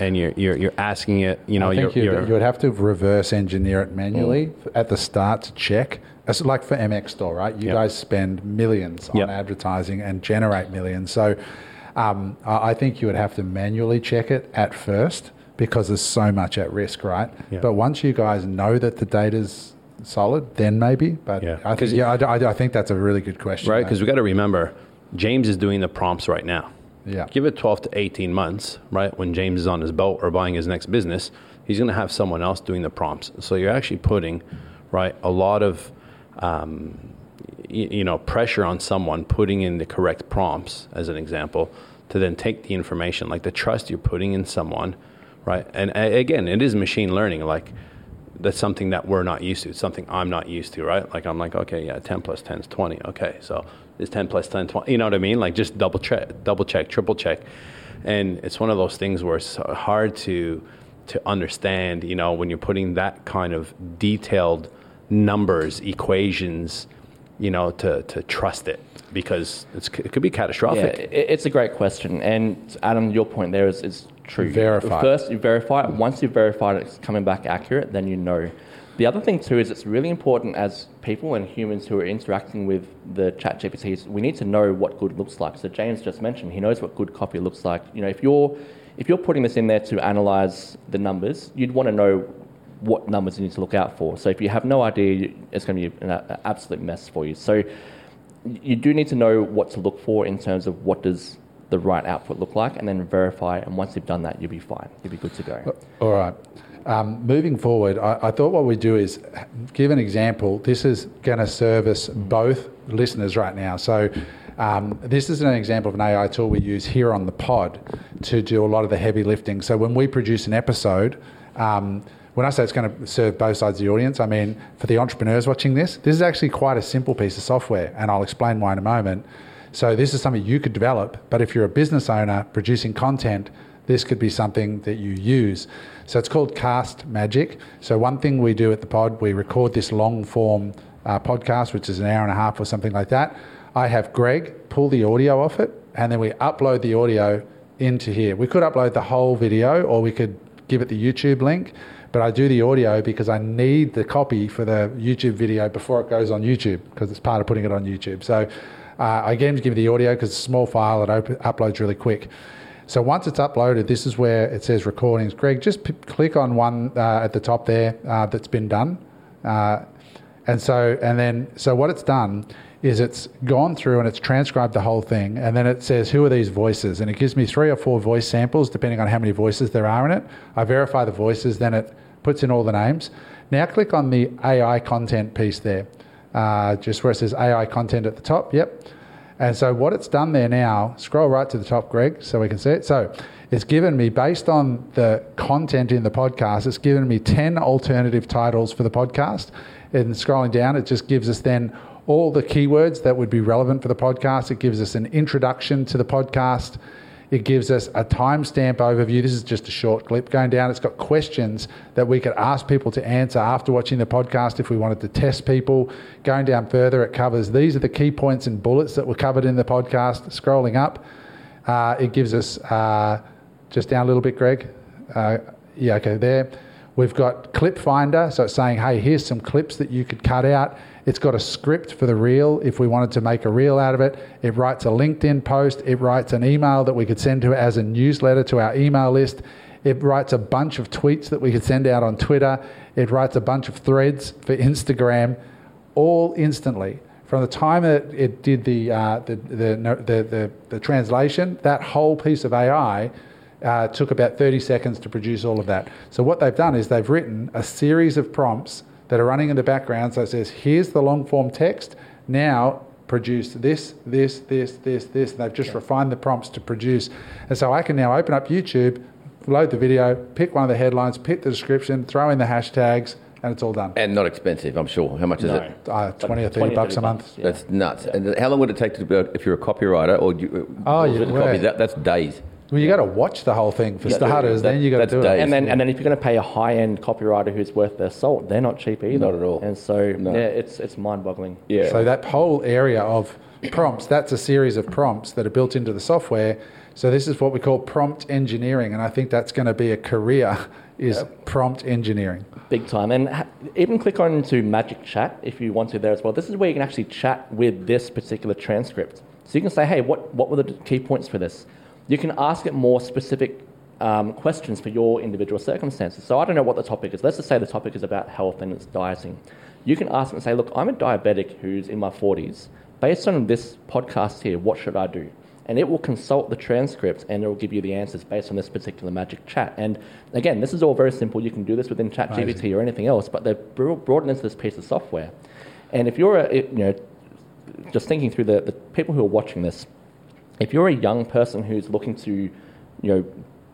and you're, you're, you're asking it, you know, I think you're, you're, you would have to reverse engineer it manually mm. at the start to check it's like for MX Store, right? You yep. guys spend millions on advertising and generate millions. So um, I think you would have to manually check it at first because there's so much at risk, right? Yep. But once you guys know that the data's solid, then maybe. But yeah, I think, yeah, I, I, think that's a really good question. Right, because we got to remember, James is doing the prompts right now. Yeah. Give it 12 to 18 months, right? When James is on his boat or buying his next business, he's going to have someone else doing the prompts. So you're actually putting, right, a lot of um, you, you know, pressure on someone putting in the correct prompts, as an example, to then take the information, like the trust you're putting in someone, right? And again, it is machine learning. Like that's something that we're not used to. It's something I'm not used to, right? Like I'm like, okay, yeah, 10 plus 10 is 20. Okay, so it's 10 plus 10, 20. You know what I mean? Like just double check, double check, triple check. And it's one of those things where it's hard to to understand, you know, when you're putting that kind of detailed numbers, equations, you know, to, to trust it because it could be catastrophic. Yeah, it's a great question. And Adam, your point there is, is true. Verify. First, you verify it. Once you've verified it's coming back accurate, then you know. The other thing too is it's really important as people and humans who are interacting with the chat GPTs, we need to know what good looks like. So James just mentioned he knows what good copy looks like. You know, if you're if you're putting this in there to analyze the numbers, you'd want to know what numbers you need to look out for. So if you have no idea, it's going to be an absolute mess for you. So you do need to know what to look for in terms of what does the right output look like, and then verify. And once you've done that, you'll be fine. You'll be good to go. All right. Um, moving forward, I, I, thought what we'd do is give an example. This is going to service both listeners right now. So, um, this is an example of an AI tool we use here on the pod to do a lot of the heavy lifting. So, when we produce an episode, um, when I say it's going to serve both sides of the audience, I mean for the entrepreneurs watching this, this is actually quite a simple piece of software, and I'll explain why in a moment. So, this is something you could develop, but if you're a business owner producing content, this could be something that you use. So it's called Castmagic. So one thing we do at the pod, we record this long form uh, podcast, which is an hour and a half or something like that. I have Greg pull the audio off it, and then we upload the audio into here. We could upload the whole video, or we could give it the YouTube link. But I do the audio because I need the copy for the YouTube video before it goes on YouTube because it's part of putting it on YouTube. So uh, I get him give the audio because it's a small file. It op- uploads really quick. So once it's uploaded, this is where it says recordings. Greg, just p- click on one uh, at the top there uh, that's been done, uh, and so and then so what it's done is it's gone through and it's transcribed the whole thing, and then it says who are these voices, and it gives me three or four voice samples depending on how many voices there are in it. I verify the voices, then it puts in all the names. Now click on the AI content piece there, uh, just where it says AI content at the top. Yep. And so what it's done there now, scroll right to the top, Greg, so we can see it. So it's given me, based on the content in the podcast, it's given me 10 alternative titles for the podcast. And scrolling down, it just gives us then all the keywords that would be relevant for the podcast. It gives us an introduction to the podcast. It gives us a timestamp overview. This is just a short clip going down. It's got questions that we could ask people to answer after watching the podcast if we wanted to test people. Going down further, it covers these are the key points and bullets that were covered in the podcast. Scrolling up, uh, it gives us uh, just down a little bit, Greg. Uh, yeah, okay, there. We've got Clip Finder, so it's saying, hey, here's some clips that you could cut out. It's got a script for the reel if we wanted to make a reel out of it. It writes a LinkedIn post. It writes an email that we could send to it as a newsletter to our email list. It writes a bunch of tweets that we could send out on Twitter. It writes a bunch of threads for Instagram, all instantly. From the time that it did the, uh, the, the, the, the, translation, that whole piece of AI uh, took about 30 seconds to produce all of that. So what they've done is they've written a series of prompts that are running in the background. So it says, here's the long form text. Now produce this, this, this, this, this. And they've just yeah. refined the prompts to produce. And so I can now open up YouTube, load the video, pick one of the headlines, pick the description, throw in the hashtags, and it's all done. And not expensive, I'm sure. How much no. is it? Uh, 20 or 30 20 bucks 30 a month. Bucks, yeah. That's nuts. Yeah. And how long would it take to be, if you're a copywriter or you, oh, yeah, copy, that, that's days. Well, you got to watch the whole thing for yeah, starters. That, then you got to do days. it. And then, and then if you're going to pay a high-end copywriter who's worth their salt, they're not cheap either. Not at all. And so, no. yeah, it's it's mind-boggling. Yeah. So that whole area of prompts, that's a series of prompts that are built into the software. So this is what we call prompt engineering, and I think that's going to be a career is yep. prompt engineering. Big time. And ha- even click on to Magic Chat if you want to there as well. This is where you can actually chat with this particular transcript. So you can say, hey, what, what were the key points for this? You can ask it more specific um, questions for your individual circumstances. So I don't know what the topic is. Let's just say the topic is about health and it's dieting. You can ask it and say, look, I'm a diabetic who's in my 40s. Based on this podcast here, what should I do? And it will consult the transcript and it will give you the answers based on this particular magic chat. And again, this is all very simple. You can do this within ChatGPT or anything else, but they've brought into this piece of software. And if you're, a, you know, just thinking through the, the people who are watching this, if you're a young person who's looking to, you know,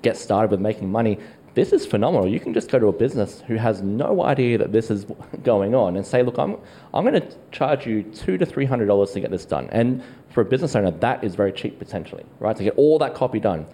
get started with making money, this is phenomenal. You can just go to a business who has no idea that this is [LAUGHS] going on and say, look, I'm, I'm going to charge you two to three hundred dollars to get this done. And for a business owner, that is very cheap potentially, right? To get all that copy done.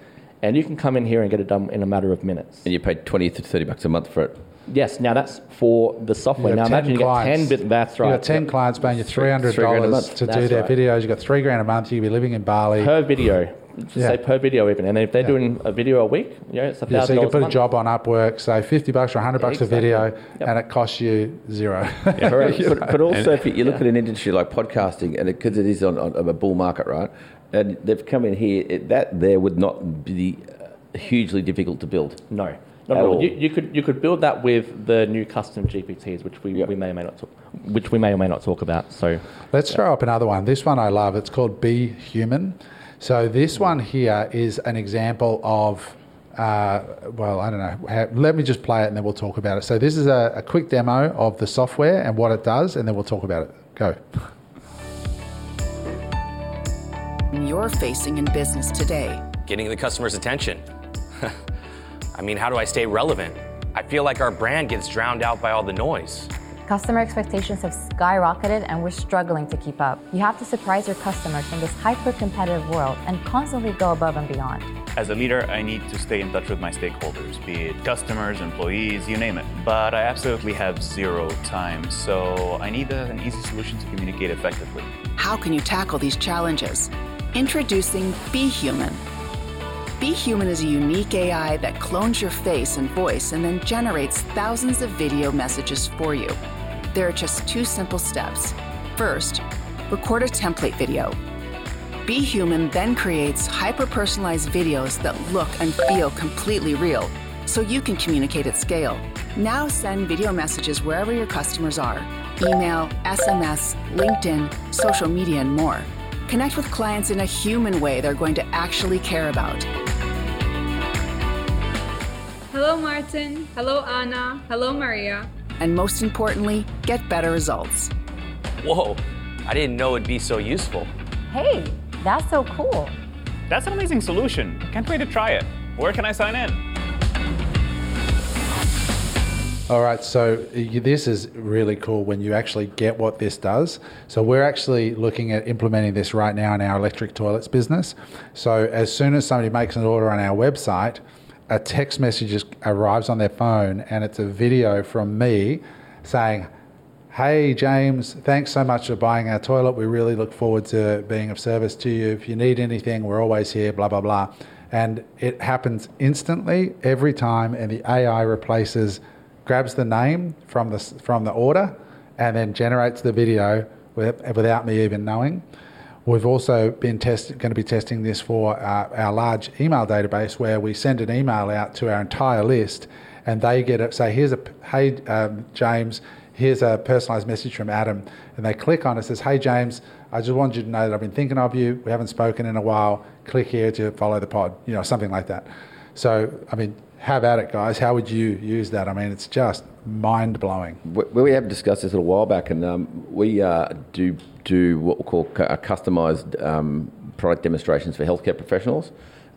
And you can come in here and get it done in a matter of minutes. And you pay 20 to 30 bucks a month for it. Yes, now that's for the software. Now imagine you get 10 bit, that's right. You've got 10 yep. clients paying you $300 to that's do their right. videos. You've got three grand a month. You could be living in Bali. Per video. Just yeah. say per video even. And if they're yeah. doing a video a week, you know, it's a thousand yeah, So you can put a, a job on Upwork, say 50 bucks or 100 bucks exactly. a video, yep. and it costs you zero. Yeah, [LAUGHS] but, but, also, if you, you look at an industry like podcasting, and because it, it is on, on, a bull market, right? And they've come in here, it, that there would not be hugely difficult to build. No. Not at all. You, you, could you could build that with the new custom GPTs, which we, yep. we may or may not talk, which we may or may not talk about. So let's yeah. throw up another one. This one I love. It's called Be Human. So this one here is an example of, uh, well, I don't know. How, let me just play it and then we'll talk about it. So this is a, a quick demo of the software and what it does, and then we'll talk about it. Go. You're facing in business today. Getting the customer's attention. [LAUGHS] I mean, how do I stay relevant? I feel like our brand gets drowned out by all the noise. Customer expectations have skyrocketed and we're struggling to keep up. You have to surprise your customers in this hyper competitive world and constantly go above and beyond. As a leader, I need to stay in touch with my stakeholders, be it customers, employees, you name it. But I absolutely have zero time, so I need a, an easy solution to communicate effectively. How can you tackle these challenges? Introducing Be Human. Be Human is a unique AI that clones your face and voice and then generates thousands of video messages for you. There are just two simple steps. First, record a template video. Be Human then creates hyper personalized videos that look and feel completely real, so you can communicate at scale. Now send video messages wherever your customers are email, SMS, LinkedIn, social media, and more. Connect with clients in a human way they're going to actually care about. Hello, Martin. Hello, Anna. Hello, Maria. And most importantly, get better results. Whoa, I didn't know it'd be so useful. Hey, that's so cool. That's an amazing solution. Can't wait to try it. Where can I sign in? All right, so you- this is really cool when you actually get what this does. So we're actually looking at implementing this right now in our electric toilets business. So as soon as somebody makes an order on our website, a text message just arrives on their phone and it's a video from me saying, Hey James, thanks so much for buying our toilet. We really look forward to being of service to you. If you need anything, we're always here, blah, blah, blah. And it happens instantly every time, and the AI replaces, grabs the name from the, from the order, and then generates the video with, without me even knowing. We've also been test, going to be testing this for uh, our large email database where we send an email out to our entire list and they get it. Say, here's a, hey, um, James, here's a personalized message from Adam. And they click on it, says, hey, James, I just wanted you to know that I've been thinking of you. We haven't spoken in a while. Click here to follow the pod, you know, something like that. So, I mean, have at it, guys. How would you use that? I mean, it's just mind blowing. We, we have discussed this a little while back, and um, we uh, do do what we call cu- uh, customised um, product demonstrations for healthcare professionals.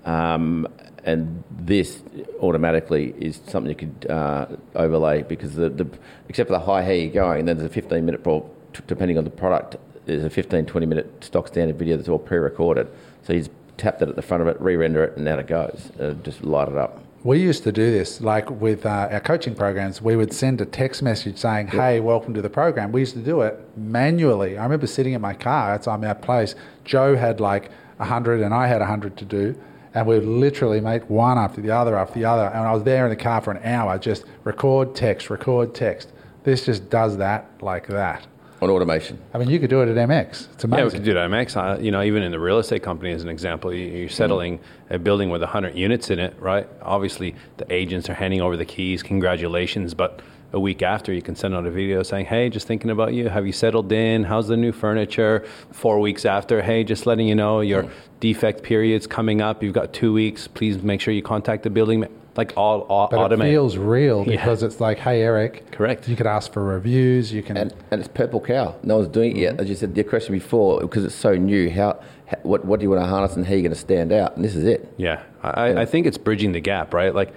Um, and this automatically is something you could uh, overlay because the, the except for the high how you're going, then there's a 15 minute, pro- depending on the product, there's a 15 20 minute stock standard video that's all pre-recorded. So you just tap that at the front of it, re-render it, and out it goes. Uh, just light it up. We used to do this, like with uh, our coaching programs. We would send a text message saying, "Hey, welcome to the program." We used to do it manually. I remember sitting in my car outside my place. Joe had like hundred, and I had hundred to do, and we'd literally make one after the other after the other. And I was there in the car for an hour, just record text, record text. This just does that like that. On automation. I mean, you could do it at MX. It's amazing. Yeah, we could do it at MX, uh, you know, even in the real estate company, as an example, you- you're settling a building with 100 units in it, right? Obviously, the agents are handing over the keys. Congratulations, but a week after, you can send out a video saying, "Hey, just thinking about you. Have you settled in? How's the new furniture?" Four weeks after, "Hey, just letting you know your defect period's coming up. You've got two weeks. Please make sure you contact the building." Ma-" Like all, all but automate. it feels real Yeah. because it's like, "Hey, Eric, Correct. You could ask for reviews. You can." And, and it's purple cow. No one's doing it Mm-hmm. yet. As you said, your question before, because it's so new, how, how what, what do you want to harness and how are you going to stand out? And this is it. Yeah, I, I think it's bridging the gap, right? Like,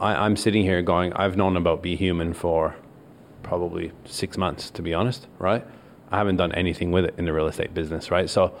I, I'm sitting here going, I've known about Be Human for probably six months, to be honest, right? I haven't done anything with it in the real estate business, right? So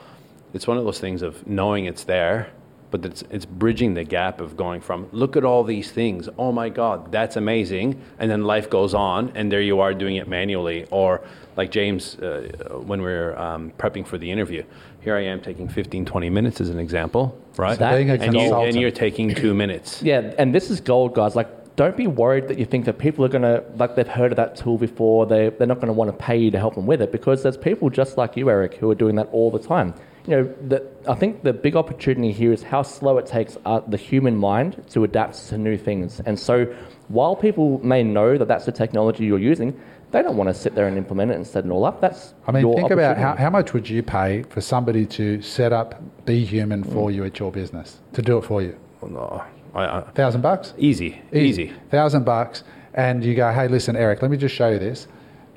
it's one of those things of knowing it's there, but it's, it's bridging the gap of going from, look at all these things, oh my God, that's amazing, and then life goes on, and there you are doing it manually. Or like James, uh, when we are um, prepping for the interview, here I am taking 15, 20 minutes as an example, right? So and, you, you're taking two minutes. Yeah, and this is gold, guys. Like, don't be worried that you think that people are going to, like, they've heard of that tool before. They, they're not going to want to pay you to help them with it because there's people just like you, Eric, who are doing that all the time. You know, the, I think the big opportunity here is how slow it takes uh, the human mind to adapt to new things. And so, while people may know that that's the technology you're using, they don't want to sit there and implement it and set it all up. That's I mean, your think about how, how much would you pay for somebody to set up Be Human for you at your business to do it for you? No, I, I, Thousand bucks. easy, easy. Thousand bucks, and you go, hey, listen, Eric, let me just show you this.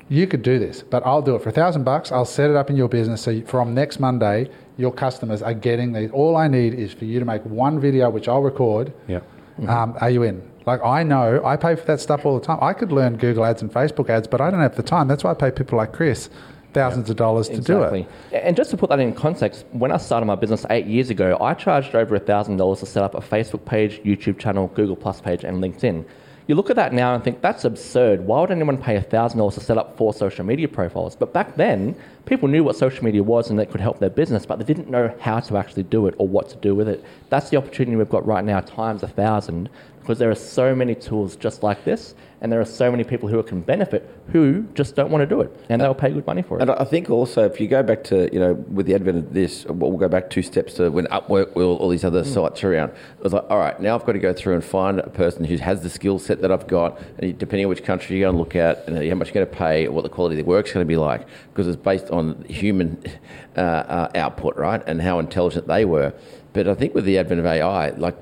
You could do this, but I'll do it for a thousand bucks. I'll set it up in your business. So from next Monday, your customers are getting these. All I need is for you to make one video, which I'll record. Yeah. Um, are you in? Like I know, I pay for that stuff all the time. I could learn Google Ads and Facebook Ads, but I don't have the time. That's why I pay people like Chris thousands of dollars to do it. And just to put that in context, when I started my business eight years ago, I charged over a $1,000 to set up a Facebook page, YouTube channel, Google Plus page, and LinkedIn. You look at that now and think that's absurd. Why would anyone pay $1,000 to set up four social media profiles? But back then, people knew what social media was and that could help their business, but they didn't know how to actually do it or what to do with it. That's the opportunity we've got right now, times a thousand, because there are so many tools just like this, and there are so many people who can benefit who just don't want to do it, and they'll pay good money for it. And I think also, if you go back to, you know, with the advent of this, well, go back two steps to when Upwork, all, all these other sites are around. It was like, all right, now I've got to go through and find a person who has the skill set that I've got, and depending on which country you're going to look at, and how much you're going to pay, what the quality of the work's going to be like, because it's based on human [LAUGHS] uh, uh, output, right, and how intelligent they were. But I think with the advent of AI, like,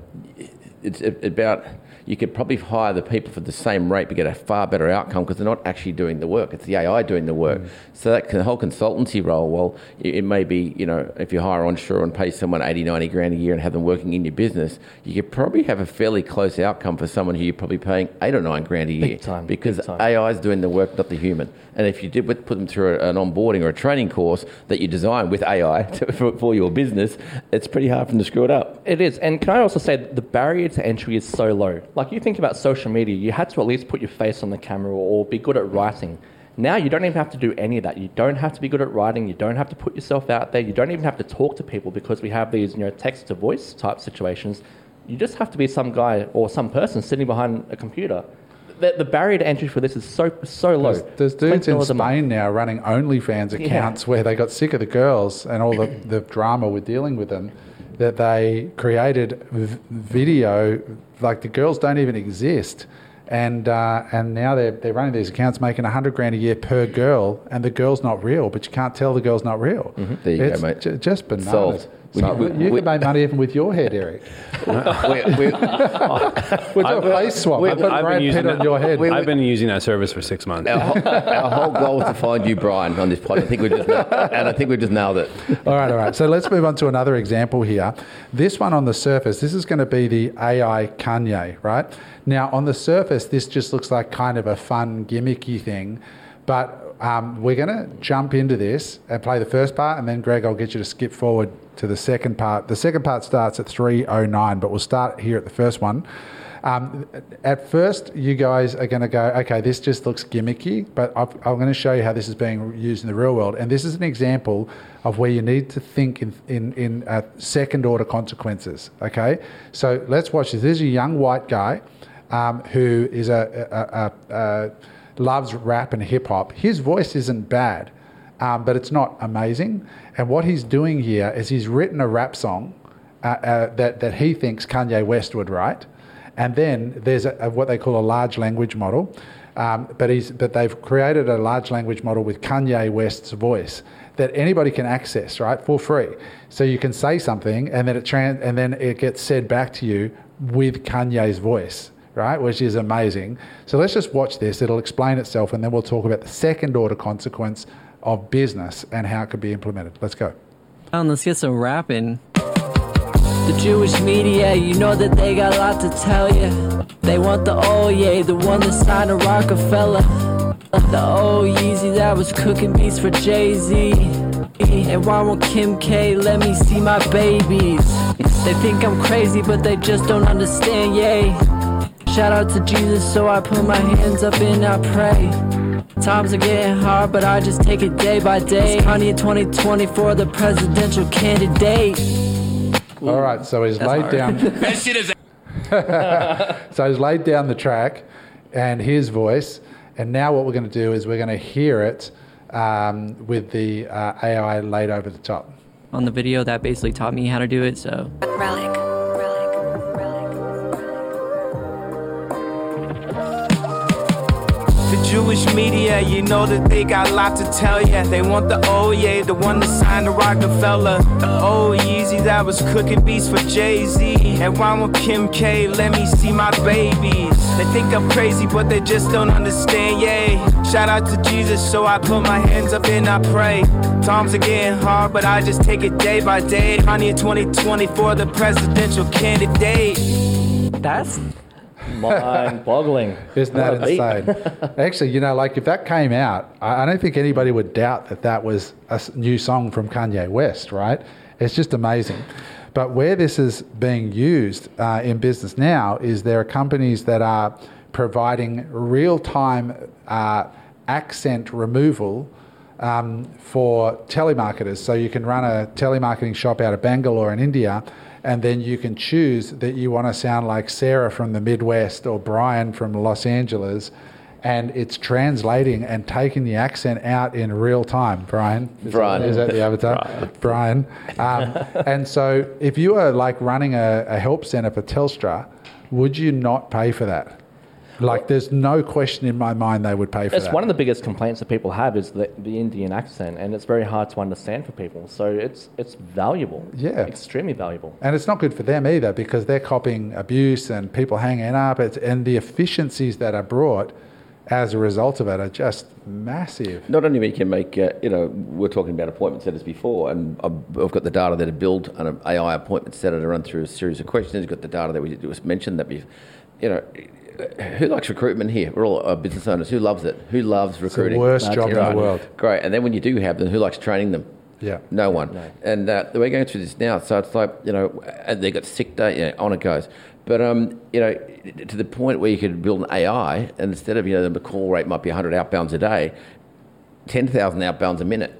it's about you could probably hire the people for the same rate but get a far better outcome because they're not actually doing the work. It's the AI doing the work. So that can- whole consultancy role, well, it, it may be, you know, if you hire onshore and pay someone 80, 90 grand a year and have them working in your business, you could probably have a fairly close outcome for someone who you're probably paying eight or nine grand a year. time, Because. AI is doing the work, not the human. And if you did put them through an onboarding or a training course that you design with AI [LAUGHS] to, for, for your business, it's pretty hard for them to screw it up. It is. And can I also say the barrier to entry is so low? Like you think about social media, you had to at least put your face on the camera or be good at writing. Now you don't even have to do any of that. You don't have to be good at writing. You don't have to put yourself out there. You don't even have to talk to people because we have these, you know, text to voice type situations. You just have to be some guy or some person sitting behind a computer. The, the barrier to entry for this is so so low. There's, there's dudes in $20 a month. Spain now running OnlyFans Yeah. accounts where they got sick of the girls and all the, the drama with dealing with them that they created v- video like the girls don't even exist. And, uh, and now they're, they're running these accounts making 100 grand a year per girl, and the girl's not real, but you can't tell the girl's not real. There you it's go, mate. ju- just bananas. Solved. We- So we- you we- can make money even with your head, Eric. [LAUGHS] we, we, We'll do a face swap. We- I put I've Brad been Pitt using on your head. I've been using that service for six months. our, whole, our whole goal was to find you, Brian, on this pod. I think we just, and I think we just nailed it. All right, all right. So let's move on to another example here. This one on the surface, this is going to be the AI Kanye, right? Now, on the surface, this just looks like kind of a fun, gimmicky thing, but um, we're going to jump into this and play the first part, and then Greg, I'll get you to skip forward to the second part. The second part starts at 3:09, but we'll start here at the first one. Um, at first, you guys are going to go, okay, this just looks gimmicky, but I've, I'm going to show you how this is being used in the real world. And this is an example of where you need to think in, in, in uh, second order consequences. Okay, so let's watch this. This is a young white guy um, who is a, a, a, a loves rap and hip hop. His voice isn't bad, um, but it's not amazing. And what he's doing here is he's written a rap song uh, uh, that, that he thinks Kanye West would write. And then there's a, a, what they call a large language model. Um, but, he's, but they've created a large language model with Kanye West's voice that anybody can access, right, for free. So you can say something and then it, tran- and then it gets said back to you with Kanye's voice, right, which is amazing. So let's just watch this. It'll explain itself and then we'll talk about the second order consequence of business and how it could be implemented. Let's go. On, let's get some rapping. The Jewish media, you know that they got a lot to tell you. They want the old yeah, the one that signed a Rockefeller. The old Yeezy that was cooking beats for Jay Z. And why won't Kim K let me see my babies? They think I'm crazy, but they just don't understand, yay. Shout out to Jesus, so I put my hands up and I pray. Times are getting hard, but I just take it day by day. Kanye 2020 for the presidential candidate. All right, so he's laid down. That shit is. [LAUGHS] so he's laid down the track and his voice, and now what we're going to do is we're going to hear it um, with the uh, AI laid over the top. on the video that basically taught me how to do it. So Relic. The Jewish media, you know that they got a lot to tell ya. They want the oh yeah, the one that signed the Rockefeller. The oh Yeezy that was cooking beats for Jay Z. And why won't Kim K, let me see my babies. They think I'm crazy, but they just don't understand, yay. Shout out to Jesus, so I put my hands up and I pray. Times are getting hard, but I just take it day by day. Honey, in 2020 for the presidential candidate. that's Mind-boggling. Isn't that insane? Actually, you know, like if that came out, I, I don't think anybody would doubt that that was a new song from Kanye West, right? It's just amazing. But where this is being used uh, in business now is there are companies that are providing real time uh, accent removal um, for telemarketers. So you can run a telemarketing shop out of Bangalore in India, and then you can choose that you want to sound like Sarah from the Midwest or Brian from Los Angeles. And it's translating and taking the accent out in real time. Brian, is, Brian. That, is that the avatar? Brian. Um, [LAUGHS] and so, if you are like running a, a help center for Telstra, would you not pay for that? Like, there's no question in my mind they would pay for it. It's that. one of the biggest complaints that people have is the, the Indian accent, and it's very hard to understand for people. So it's it's valuable. Yeah. extremely valuable. And it's not good for them either because they're copying abuse and people hanging up. It's, and the efficiencies that are brought as a result of it are just massive. Not only we can make, uh, you know, we're talking about appointment setters before, and I've, I've got the data there to build an AI appointment setter to run through a series of questions. You've got the data that we just mentioned that we've, you know, who likes recruitment here? We're all uh, business owners. Who loves it? Who loves recruiting? the worst job in the world. Great. And then when you do have them, who likes training them? Yeah. No one. And uh, we're going through this now, so it's like you know, they got sick day, you know, on it goes. But um, you know, to the point where you could build an AI, and instead of you know the call rate might be 100 outbounds a day, 10,000 outbounds a minute.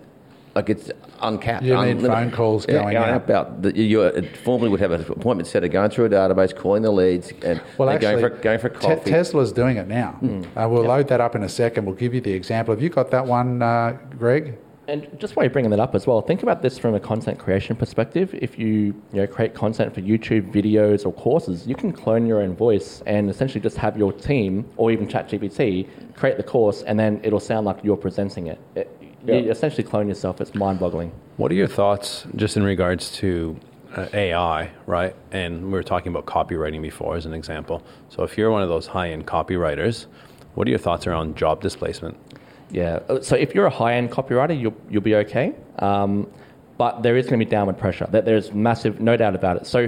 Like it's uncapped. You mean unlimited. phone calls Yeah, going out. About that you, you uh, formerly would have an appointment setter going through a database, calling the leads, and Well, then actually, going for going for Te- coffee. Tesla's doing it now. Uh, we'll load that up in a second. We'll give you the example. Have you got that one, uh, Greg? And just while you're bringing that up as well, think about this from a content creation perspective. If you, you know, create content for YouTube videos or courses, you can clone your own voice and essentially just have your team or even ChatGPT create the course, and then it'll sound like you're presenting it. it You essentially clone yourself. It's mind-boggling. What are your thoughts just in regards to uh, AI, right? And we were talking about copywriting before as an example. So if you're one of those high-end copywriters, what are your thoughts around job displacement? Yeah. uh, So if you're a high-end copywriter, you'll you'll be okay. Um, but there is going to be downward pressure. That there's massive, no doubt about it. So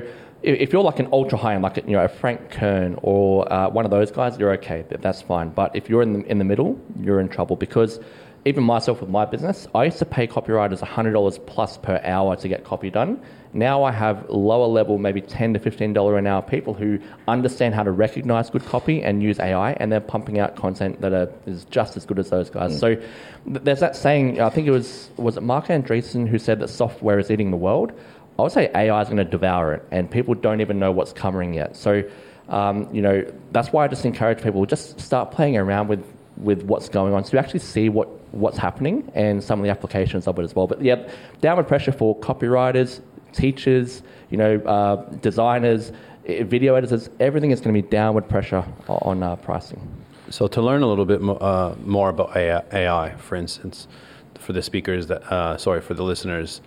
if, if you're like an ultra high-end, like you know a Frank Kern or uh, one of those guys, you're okay. That's fine. But if you're in the in the middle, you're in trouble because even myself with my business, I used to pay copywriters $100 plus per hour to get copy done. Now I have lower level, maybe 10 to $15 an hour people who understand how to recognize good copy and use AI, and they're pumping out content that are, is just as good as those guys. So th- there's that saying, I think it was, was it Marc Andreessen who said that software is eating the world? I would say AI is going to devour it, and people don't even know what's coming yet. So, um, you know, that's why I just encourage people just start playing around with, with what's going on, so you actually see what, what's happening and some of the applications of it as well. But yeah, downward pressure for copywriters, teachers, you know, uh, designers, video editors. Everything is going to be downward pressure on uh, pricing. So to learn a little bit mo- uh, more about AI, AI, for instance, for the speakers that, uh, sorry, for the listeners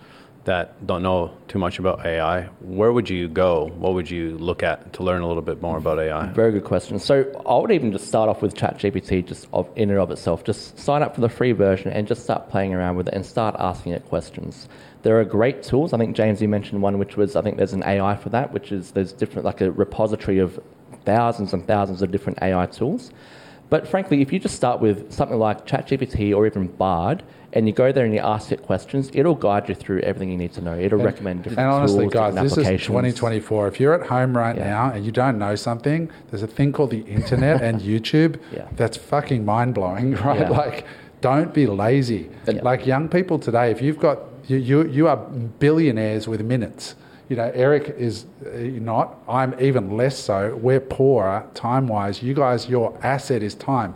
that don't know too much about AI, where would you go? What would you look at to learn a little bit more about AI? Very good question. So I would even just start off with ChatGPT, just of, in and of itself. Just sign up for the free version and just start playing around with it and start asking it questions. There are great tools. I think James, you mentioned one, which was I think there's an AI for that, which is there's different like a repository of thousands and thousands of different AI tools. But frankly, if you just start with something like ChatGPT or even Bard, and you go there and you ask it questions, it'll guide you through everything you need to know. It'll And- recommend different things. And honestly, tools, guys, this is 2024. If you're at home right Yeah. now and you don't know something, there's a thing called the internet and [LAUGHS] YouTube Yeah. that's fucking mind blowing, [LAUGHS] right? Yeah. Like, don't be lazy. Like young people today, if you've got you, you, you are billionaires with minutes. You know, Eric is uh, not. I'm even less so. We're poorer time wise. You guys, your asset is time.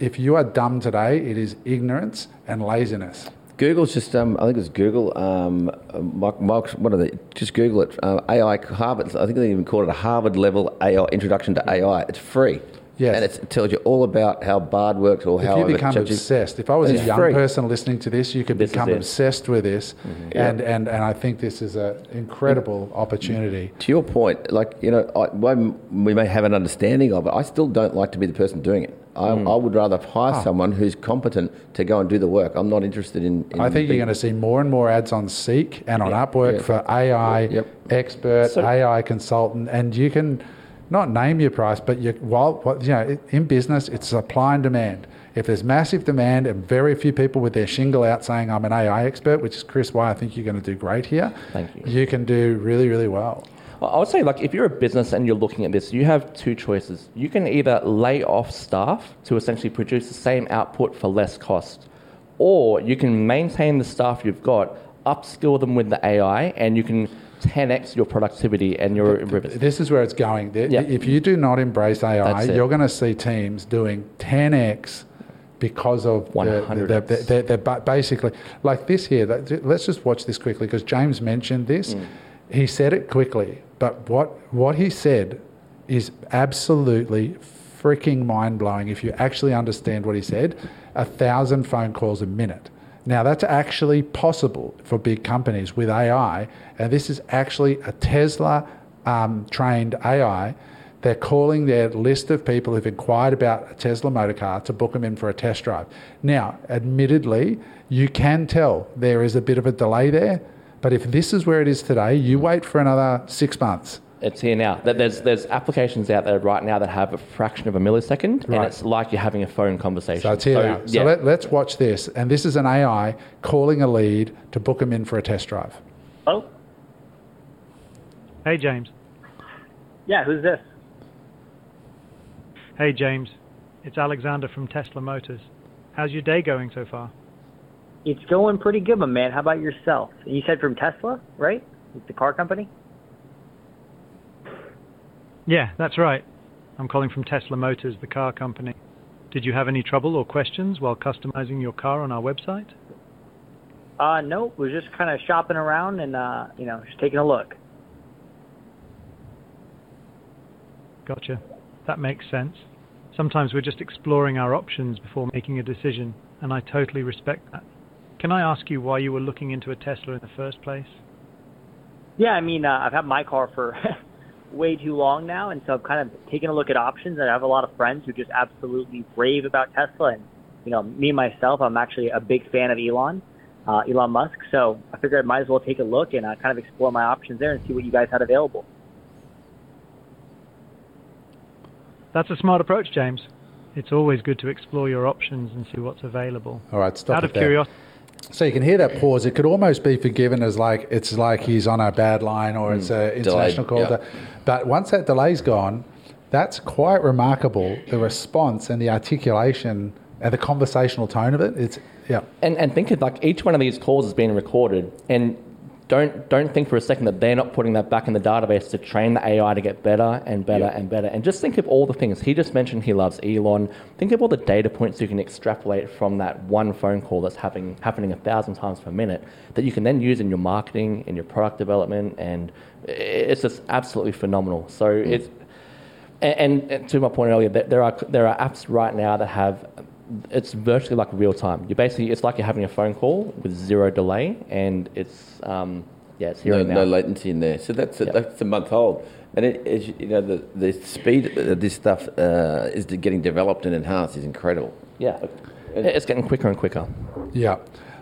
If you are dumb today, it is ignorance and laziness. Google's just, um, I think it's Google. Um, Mike, Mike's, what are they? Just Google it. Uh, AI Harvard. I think they even call it a Harvard level AI introduction to AI. It's free. Yes. And it tells you all about how Bard works or how. If you become obsessed, if I was a young free. person listening to this, you could This become obsessed with this, and, and and I think this is an incredible opportunity. To your point, like you know, I, we may have an understanding of it. I still don't like to be the person doing it. I, hmm. I would rather hire someone who's competent to go and do the work. I'm not interested in. in I think you're going to see more and more ads on Seek and on Yeah, Upwork yeah. for AI Yep. expert, So- AI consultant, and you can not name your price, but you, while what- you know, in business, it's supply and demand. If there's massive demand and very few people with their shingle out saying I'm an AI expert, which is Chris, why I think you're going to do great here. Thank you. You can do really, really well. I would say, like, if you're a business and you're looking at this, you have two choices. You can either lay off staff to essentially produce the same output for less cost, or you can maintain the staff you've got, upskill them with the AI, and you can 10x your productivity and your rivers. This is where it's going. Yeah. If you do not embrace AI, you're going to see teams doing 10x because of the, the, the, the, the, basically like this here. Let's just watch this quickly because James mentioned this. Mm. He said it quickly, but what what he said is absolutely freaking mind blowing. If you actually understand what he said, a thousand phone calls a minute. Now that's actually possible for big companies with AI, and this is actually a Tesla um, trained AI. They're calling their list of people who've inquired about a Tesla motor car to book them in for a test drive. Now, admittedly, you can tell there is a bit of a delay there, but if this is where it is today, you wait for another six months. It's here now. There's, there's applications out there right now that have a fraction of a millisecond, Right. and it's like you're having a phone conversation. So it's here now. So yeah. let, let's watch this. And this is an AI calling a lead to book them in for a test drive. Oh, Hey, James. yeah, who's this? Hey, James. It's Alexander from Tesla Motors. How's your day going so far? It's going pretty good, my man. How about yourself? You said from Tesla, right? The car company? Yeah, that's right. I'm calling from Tesla Motors, the car company. Did you have any trouble or questions while customizing your car on our website? Uh, no, we're just kind of shopping around and, uh, you know, just taking a look. Gotcha. That makes sense. Sometimes we're just exploring our options before making a decision, and I totally respect that. Can I ask you why you were looking into a Tesla in the first place? Yeah, I mean, uh, I've had my car for [LAUGHS] way too long now, and so I've kind of taken a look at options. And I have a lot of friends who just absolutely rave about Tesla. And you know, me myself, I'm actually a big fan of Elon, uh, Elon Musk. So I figured I might as well take a look and uh, kind of explore my options there and see what you guys had available. That's a smart approach, James. It's always good to explore your options and see what's available. All right, stop Out it of there. curiosity. So you can hear that pause. It could almost be forgiven as like it's like he's on a bad line or hmm. it's an international call. yeah. But once that delay's gone, that's quite remarkable. The response and the articulation and the conversational tone of it. It's yeah. And, and think of like each one of these calls is being recorded, and don't don't think for a second that they're not putting that back in the database to train the AI to get better and better and better. And just think of all the things he just mentioned. He loves Elon. Think of all the data points you can extrapolate from that one phone call that's happening happening a thousand times per minute that you can then use in your marketing, in your product development, and it's just absolutely phenomenal. So mm. it's and, and to my point earlier, there are there are apps right now that have it's virtually like real time. You basically it's like you're having a phone call with zero delay, and it's um, yeah, it's here no, and now. no latency in there. So that's a, that's a month old, and it, as you you know the the speed that this stuff uh, is getting developed and enhanced is incredible. yeah, it's getting quicker and quicker. Yeah.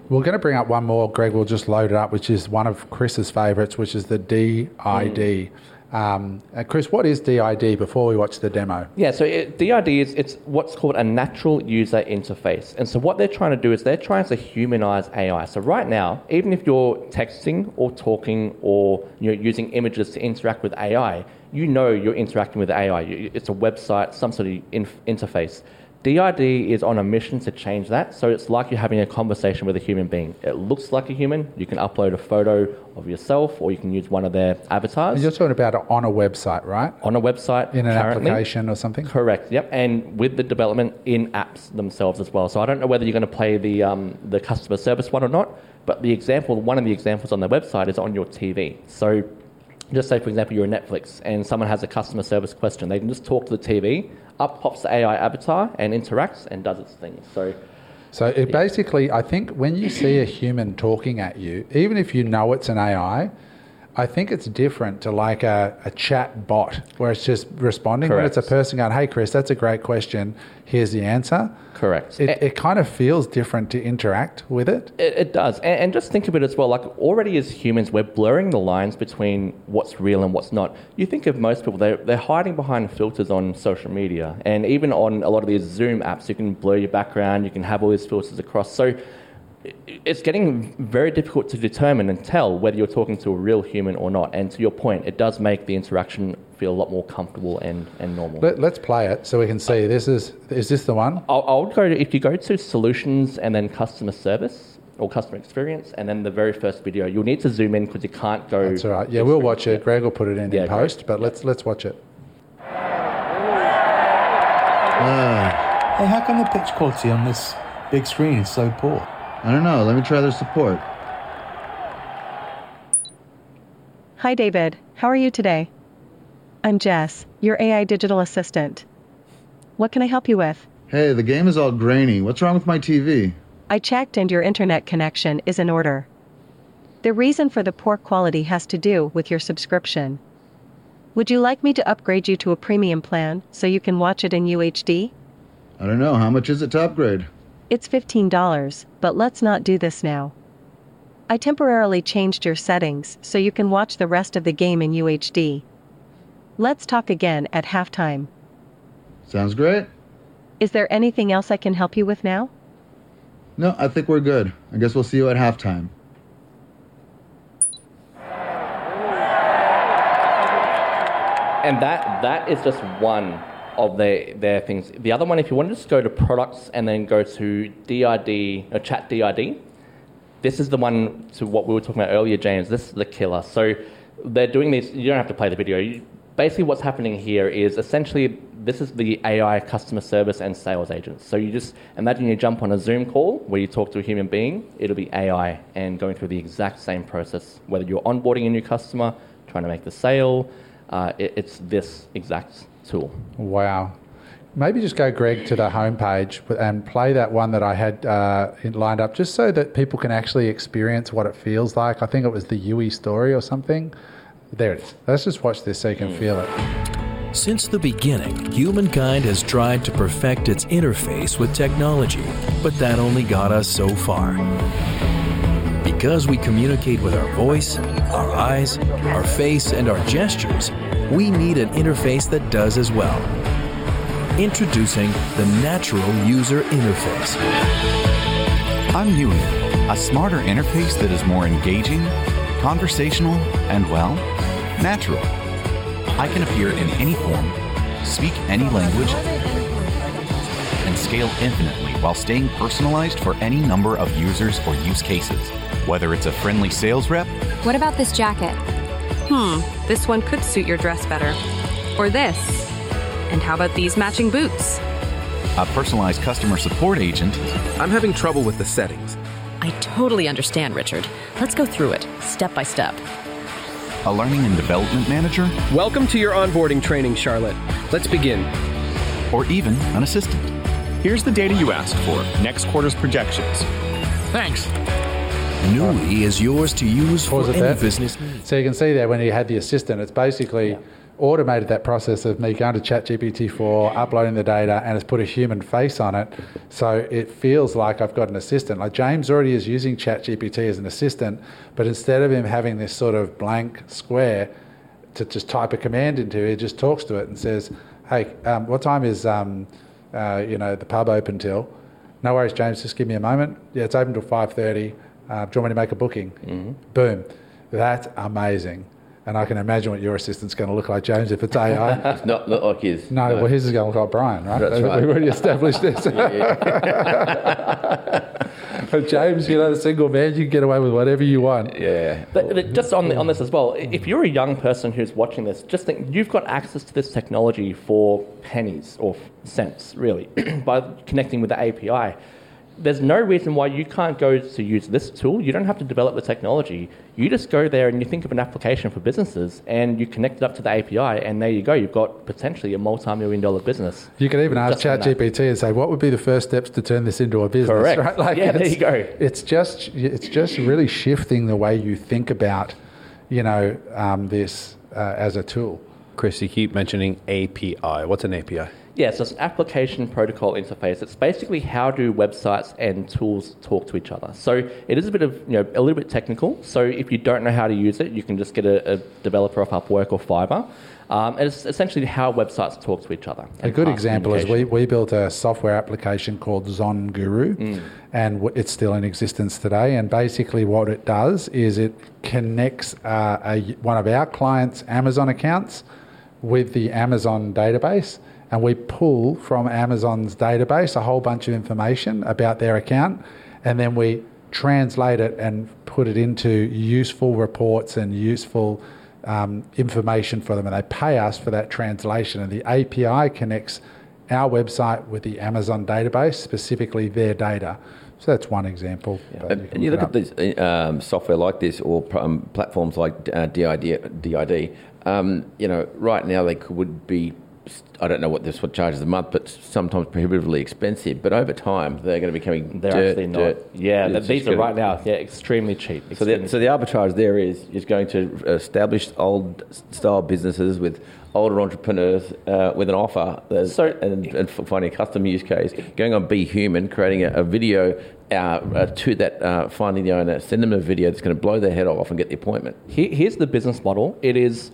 We're going to bring up one more, Greg. We'll just load it up, which is one of Chris's favourites, which is the DID. Um, uh, Chris, what is DID before we watch the demo? Yeah, so it, DID is it's what's called a natural user interface, and so what they're trying to do is they're trying to humanize AI. So right now, even if you're texting or talking or you're using images to interact with AI, you know you're interacting with AI. It's a website, some sort of inf- interface. DID is on a mission to change that, so it's like you're having a conversation with a human being. It looks like a human. You can upload a photo of yourself, or you can use one of their avatars. And you're talking about on a website, right? On a website, In an currently. application or something? Correct. Yep. And with the development in apps themselves as well. So I don't know whether you're going to play the um, the customer service one or not, but the example, one of the examples on their website is on your TV. So just say, for example, you're a Netflix and someone has a customer service question. They can just talk to the TV. Up pops the AI avatar and interacts and does its thing. So So it basically, I think when you see a human talking at you, even if you know it's an AI, I think it's different to like a, a chat bot where it's just responding. When it's a person going, hey, Chris, that's a great question. Here's the answer. Correct. It, it kind of feels different to interact with it. It, it does. And, and just think of it as well like already as humans, we're blurring the lines between what's real and what's not. You think of most people, they're, they're hiding behind filters on social media. And even on a lot of these Zoom apps, you can blur your background, you can have all these filters across. So it- it's getting very difficult to determine and tell whether you're talking to a real human or not. And to your point, it does make the interaction feel a lot more comfortable and, and normal. Let, let's play it so we can see. This is, is this the one? I'll, I'll go to, if you go to solutions and then customer service or customer experience and then the very first video, you'll need to zoom in because you can't go. That's all right. Yeah, we'll watch it. Greg will put it in Yeah, in great. post, but let's, let's watch it. Uh, hey, how come the pitch quality on this big screen is so poor? I don't know. Let me try their support. Hi, David. How are you today? I'm Jess, your AI digital assistant. What can I help you with? Hey, the game is all grainy. What's wrong with my TV? I checked and your internet connection is in order. The reason for the poor quality has to do with your subscription. Would you like me to upgrade you to a premium plan so you can watch it in UHD? I don't know. How much is it to upgrade? It's $15, but let's not do this now. I temporarily changed your settings so you can watch the rest of the game in UHD. Let's talk again at halftime. Sounds great. Is there anything else I can help you with now? No, I think we're good. I guess we'll see you at halftime. And that that is just one of their, their things. The other one, if you want to just go to products and then go to DID, or chat DID, this is the one to what we were talking about earlier, James. This is the killer. So they're doing this, you don't have to play the video. You, basically, what's happening here is essentially this is the AI customer service and sales agents. So you just imagine you jump on a Zoom call where you talk to a human being, it'll be AI and going through the exact same process, whether you're onboarding a new customer, trying to make the sale. Uh, it, it's this exact tool. Wow. Maybe just go, Greg, to the homepage and play that one that I had uh, lined up just so that people can actually experience what it feels like. I think it was the Yui story or something. There it is. Let's just watch this so you can feel it. Since the beginning, humankind has tried to perfect its interface with technology, but that only got us so far. Because we communicate with our voice, our eyes, our face, and our gestures, we need an interface that does as well. Introducing the Natural User Interface. I'm Yui, a smarter interface that is more engaging, conversational, and well, natural. I can appear in any form, speak any language, and scale infinitely while staying personalized for any number of users or use cases. Whether it's a friendly sales rep, What about this jacket? Hmm, this one could suit your dress better. Or this. And how about these matching boots? a personalized customer support agent, I'm having trouble with the settings. I totally understand, Richard. Let's go through it, step by step. a learning and development manager, Welcome to your onboarding training, Charlotte. Let's begin. or even an assistant. Here's the data you asked for next quarter's projections. Thanks. Nui is yours to use for any there. business. So you can see there when you had the assistant, it's basically automated that process of me going to ChatGPT4, uploading the data, and it's put a human face on it. So it feels like I've got an assistant. Like James already is using ChatGPT as an assistant, but instead of him having this sort of blank square to just type a command into, he just talks to it and says, "Hey, um, what time is um, uh, you know the pub open till?" No worries, James. Just give me a moment. Yeah, it's open till five thirty. Uh, do you want me to make a booking? Boom. That's amazing. And I can imagine what your assistant's going to look like, James, if it's AI. [LAUGHS] it's not, not like his. No, well, his is going to look like Brian, right? That's right. We've already established this. [LAUGHS] But [LAUGHS] James, you know, the single man, you can get away with whatever you want. Yeah. But, but just on, on this as well, if you're a young person who's watching this, just think you've got access to this technology for pennies or cents, really, [CLEARS THROAT] by connecting with the API. There's no reason why you can't go to use this tool. You don't have to develop the technology. You just go there and you think of an application for businesses and you connect it up to the API, and there you go. You've got potentially a multi million dollar business. You can even ask Just. ChatGPT and say, "What would be the first steps to turn this into a business?" Correct. [LAUGHS] Right? Yeah, there it's- you go. It's just it's just really shifting the way you think about, you know, um, this uh, as a tool. Chris, you keep mentioning API. What's an API? Yeah, so it's an application protocol interface. It's basically how do websites and tools talk to each other. So it is a bit of, you know, a little bit technical. So if you don't know how to use it, you can just get a, a developer off Upwork or Fiverr. Um, and it's essentially how websites talk to each other. A good example is we, we built a software application called ZonGuru, Mm. and w- it's still in existence today. And basically, what it does is it connects uh, a, one of our clients' Amazon accounts with the Amazon database, and we pull from Amazon's database a whole bunch of information about their account, and then we translate it and put it into useful reports and useful um, information for them, and they pay us for that translation. And the API connects our website with the Amazon database, specifically their data. So that's one example. but And, you look look at this um, software like this or um, platforms like uh, DID, DID um, you know, right now they could, would be, I don't know what this what charges a month, but sometimes prohibitively expensive. But over time, they're going to be becoming They're dirt, actually not. dirt. Yeah, It's these are right now, yeah, extremely cheap. So the, so the arbitrage there is is going to establish old style businesses with older entrepreneurs uh, with an offer that's, and, and finding a custom use case, going on Be Human, creating a, a video uh, uh, to that, uh, finding the owner, send them a video that's going to blow their head off and get the appointment. Here, here's the business model. It is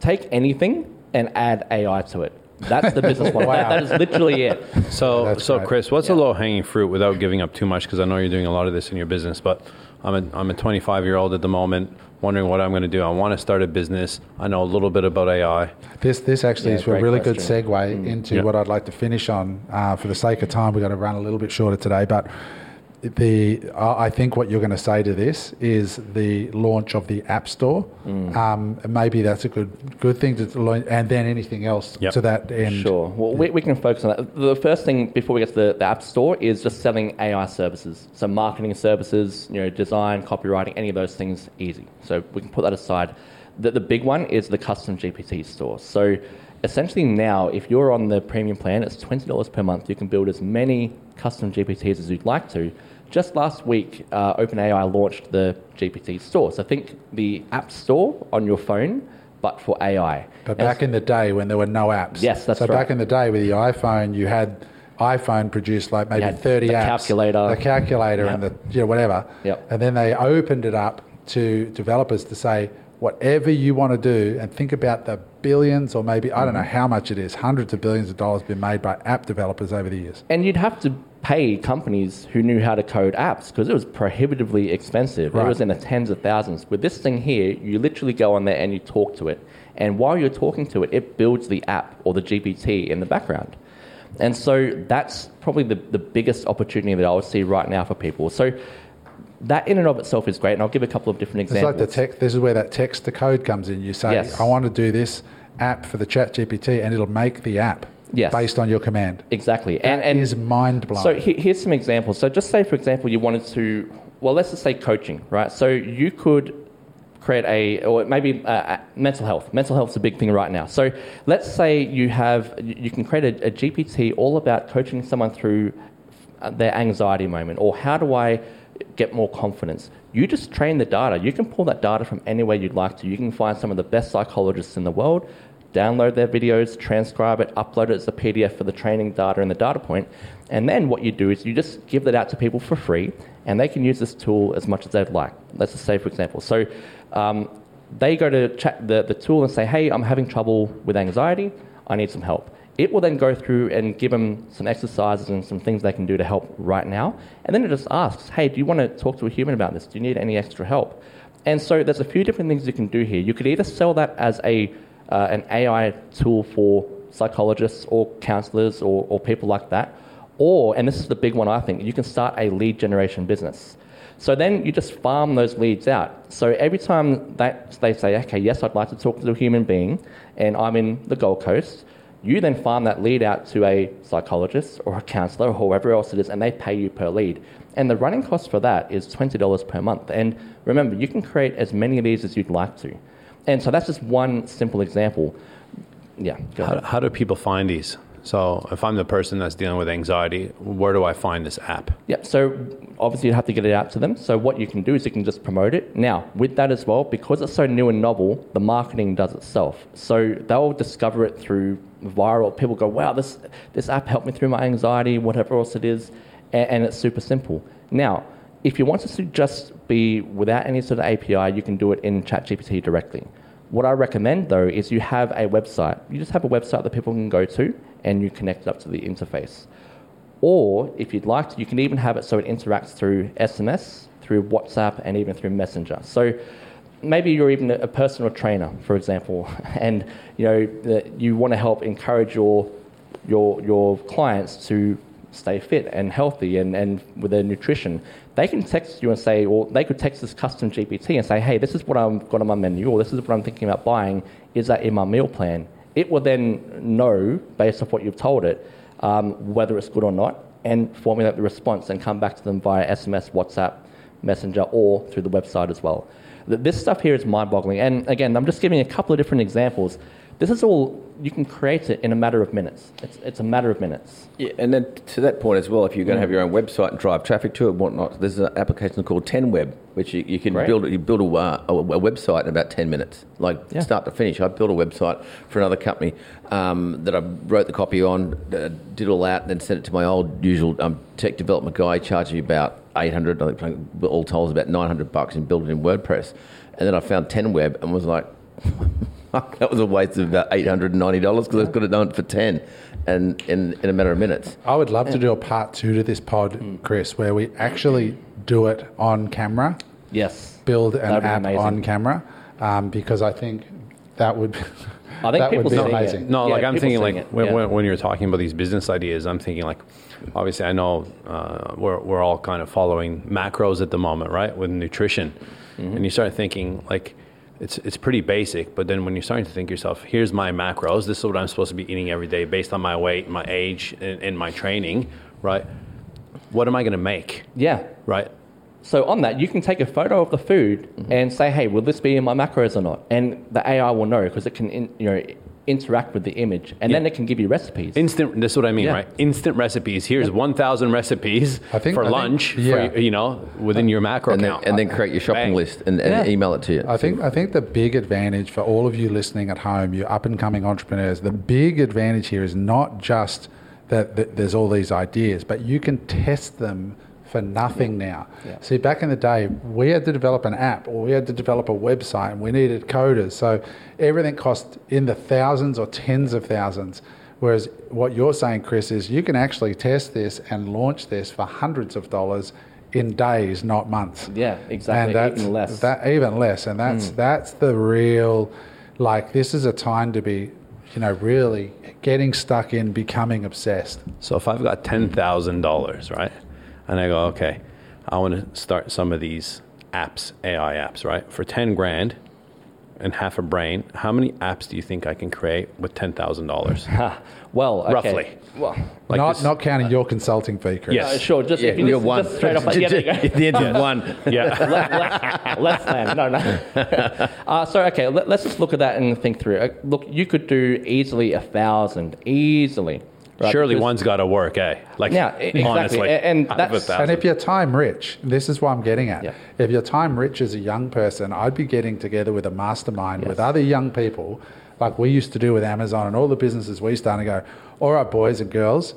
take anything and add AI to it. That's the business model. That- that is literally it. So, so Chris, what's a low hanging fruit without giving up too much? Because I know you're doing a lot of this in your business, but I'm a, I'm a 25 year old at the moment, wondering what I'm going to do. I want to start a business. I know a little bit about AI. This this actually Yeah, is a really question. good segue into Yeah. what I'd like to finish on. Uh, for the sake of time, we've got to run a little bit shorter today, but the I think what you're going to say to this is the launch of the App Store. Mm. Um, maybe that's a good good thing to learn, and then anything else to that end. Sure. Well, we, we can focus on that. The first thing before we get to the, the App Store is just selling AI services. So marketing services, you know, design, copywriting, any of those things, easy. So we can put that aside. The, the big one is the custom GPT store. So essentially now, if you're on the premium plan, it's $20 per month. You can build as many custom GPTs as you'd like to. Just last week, uh, OpenAI launched the GPT store. So I think the App Store on your phone, but for AI. But back in the day when there were no apps. Yes, that's so right. So back in the day with the iPhone, you had iPhone produced like maybe had 30 the apps. calculator. The calculator and the you know, whatever. Yep. And then they opened it up to developers to say, whatever you want to do, and think about the billions or maybe, I don't know Mm-hmm. how much it is, hundreds of billions of dollars been made by app developers over the years. And you'd have to pay companies who knew how to code apps because it was prohibitively expensive. It was in the tens of thousands. With this thing here, you literally go on there and you talk to it. And while you're talking to it, it builds the app or the GPT in the background. And so that's probably the, the biggest opportunity that I would see right now for people. So that in and of itself is great. And I'll give a couple of different examples. It's like the text, this is where that text to code comes in. You say, Yes. I want to do this app for the chat GPT, and it'll make the app Yes. based on your command. Exactly. and, and is mind blowing. So he- here's some examples. So just say, for example, you wanted to, well, let's just say coaching, right? So you could create a, or maybe uh, uh, mental health. Mental health is a big thing right now. So let's say you have, you you can create a, a GPT all about coaching someone through uh, their anxiety moment, or how do I get more confidence? You just train the data. You can pull that data from anywhere you'd like to. You can find some of the best psychologists in the world, download their videos, transcribe it, upload it as a PDF for the training data and the data point. And then what you do is you just give that out to people for free, and they can use this tool as much as they'd like. Let's just say, for example, so um, they go to chat the, the tool and say, hey, I'm having trouble with anxiety, I need some help. It will then go through and give them some exercises and some things they can do to help right now. And then it just asks, hey, do you want to talk to a human about this? Do you need any extra help? And so there's a few different things you can do here. You could either sell that as a uh, an AI tool for psychologists or counselors or, or people like that, or and this is the big one I think you can start a lead generation business. So then you just farm those leads out. So every time that they say, okay, yes, I'd like to talk to a human being, and I'm in the Gold Coast, you then farm that lead out to a psychologist or a counselor or whoever else it is, and they pay you per lead. And the running cost for that is $20 per month. And remember, you can create as many of these as you'd like to. And so that's just one simple example. Yeah. go How, how do people find these? So if I'm the person that's dealing with anxiety, where do I find this app? Yeah, so obviously you have to get it out to them. So what you can do is you can just promote it. Now, with that as well, because it's so new and novel, the marketing does itself. So they'll discover it through viral. People go, wow, this, this app helped me through my anxiety, whatever else it is, and, and it's super simple. Now, if you want to just be without any sort of API, you can do it in ChatGPT directly. What I recommend though is you have a website. You just have a website that people can go to and you connect it up to the interface. Or if you'd like to, you can even have it so it interacts through SMS, through WhatsApp, and even through Messenger. So maybe you're even a personal trainer, for example, [LAUGHS] and you know you want to help encourage your your your clients to stay fit and healthy and, and with their nutrition. They can text you and say, or they could text this custom GPT and say, hey, this is what I've got on my menu, or this is what I'm thinking about buying. Is that in my meal plan? It will then know, based off what you've told it, um, whether it's good or not, and formulate the response and come back to them via SMS, WhatsApp, Messenger, or through the website as well. This stuff here is mind boggling. And again, I'm just giving a couple of different examples. This is all, you can create it in a matter of minutes. It's, it's a matter of minutes. Yeah, and then to that point as well, if you're going to have your own website and drive traffic to it and whatnot, there's an application called 10Web, which you, you can Great. build you build a, uh, a, a website in about 10 minutes, like Yeah. start to finish. I built a website for another company um, that I wrote the copy on, uh, did all that, and then sent it to my old usual um, tech development guy, charged me about 800, I think all told, was about 900 bucks and built it in WordPress. And then I found 10Web and was like, [LAUGHS] Fuck, that was a waste of about eight hundred and ninety dollars because I could have done it for ten, and in, in a matter of minutes. I would love to do a part two to this pod. Chris, where we actually do it on camera. Yes. Build an That'd be app amazing. on camera, um, because I think that would. I think that would people be seeing it. amazing. No, Yeah, like I'm people thinking, seeing like it, when, yeah. when, when you're talking about these business ideas, I'm thinking like, obviously, I know uh, we're we're all kind of following macros at the moment, right, with nutrition, Mm-hmm. and you start thinking like. It's, it's pretty basic, but then when you're starting to think yourself, here's my macros. This is what I'm supposed to be eating every day based on my weight, my age, and, and my training, right? What am I going to make? Yeah. Right. So on that, you can take a photo of the food mm-hmm. and say, "Hey, will this be in my macros or not?" And the AI will know because it can, in, you know, interact with the image, and then it can give you recipes. Instant. That's what I mean, Yeah. right? Instant recipes. Here's 1,000 recipes I think- for I think- lunch. yeah. For, you know, within your macro And then, count. and then create your shopping Bang. list and, and Yeah. email it to you. I think I think the big advantage for all of you listening at home, you up and coming entrepreneurs, the big advantage here is not just that, that there's all these ideas, but you can test them for nothing now. Yeah. See, back in the day, we had to develop an app or we had to develop a website and we needed coders. So everything cost in the thousands or tens of thousands. Whereas what you're saying, Chris, is you can actually test this and launch this for hundreds of dollars in days, not months. Yeah, exactly. And that's, Even less. That even less, and that's Mm. that's the real. Like this is a time to be, you know, really getting stuck in, becoming obsessed. So if I've got ten thousand dollars, right, and I go, okay, I want to start some of these apps, AI apps, right, for ten grand and half a brain. How many apps do you think I can create with ten thousand dollars? [LAUGHS] well, okay. roughly. Well, Like not this- not counting your consulting fee, Chris. Yes. Uh, sure. Just Yeah, if you you're just, one. just straight up. [LAUGHS] Yeah, there you the end of one. Yeah. less, less, less than no no. [LAUGHS] Uh, so okay, let, us just look at that and think through. it. Uh, look, you could do easily a thousand, easily. Right? Surely Because- one's got to work, eh? Like, Yeah, exactly. honestly, A- and out of a that's- thousand. And if you're time rich, this is what I'm getting at. Yeah. If you're time rich as a young person, I'd be getting together with a mastermind with other young people, like we used to do with Amazon and all the businesses we started. And go, all right, boys and girls,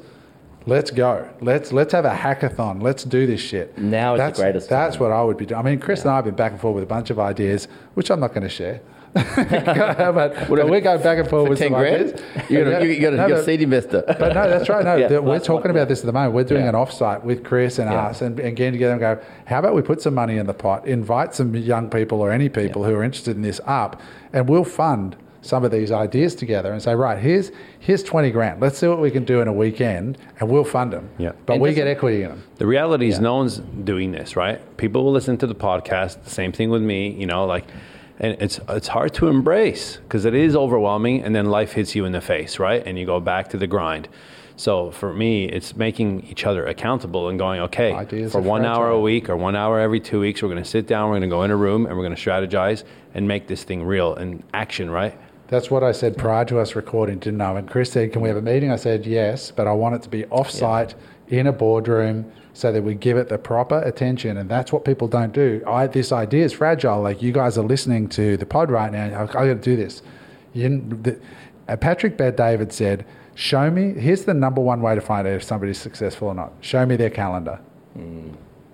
let's go. Let's let's have a hackathon. Let's do this shit. Now is the that's, greatest That's time. what I would be doing. I mean, Chris and I have been back and forth with a bunch of ideas, which I'm not going to share. [LAUGHS] but, but we go back and forth For with 10 some grand? You got got a- No, a but- seed investor. But no, that's right. No, [LAUGHS] Yeah, we're talking about this at the moment. We're doing Yeah. an offsite with Chris and Yeah. us and, and getting together and go, how about we put some money in the pot, invite some young people or any people who are interested in this up, and we'll fund some of these ideas together and say, right, here's here's 20 grand. Let's see what we can do in a weekend and we'll fund them. Yeah. But And we get equity in them. The reality is, no one's doing this, right? People will listen to the podcast. Same thing with me, you know, like, and it's it's hard to embrace because it is overwhelming, and then life hits you in the face, right? And you go back to the grind. So for me, it's making each other accountable and going, okay, Ideas for one hour a week or one hour every two weeks, we're going to sit down, we're going to go in a room, and we're going to strategize and make this thing real and action, right? That's what I said prior to us recording, didn't I? When Chris said, Can we have a meeting? I said, Yes, but I want it to be off site in a boardroom so that we give it the proper attention. And that's what people don't do. I, this idea is fragile. Like you guys are listening to the pod right now. I, I got to do this. You, the, uh, Patrick Bet David said, Show me, here's the number one way to find out if somebody's successful or not. Show me their calendar.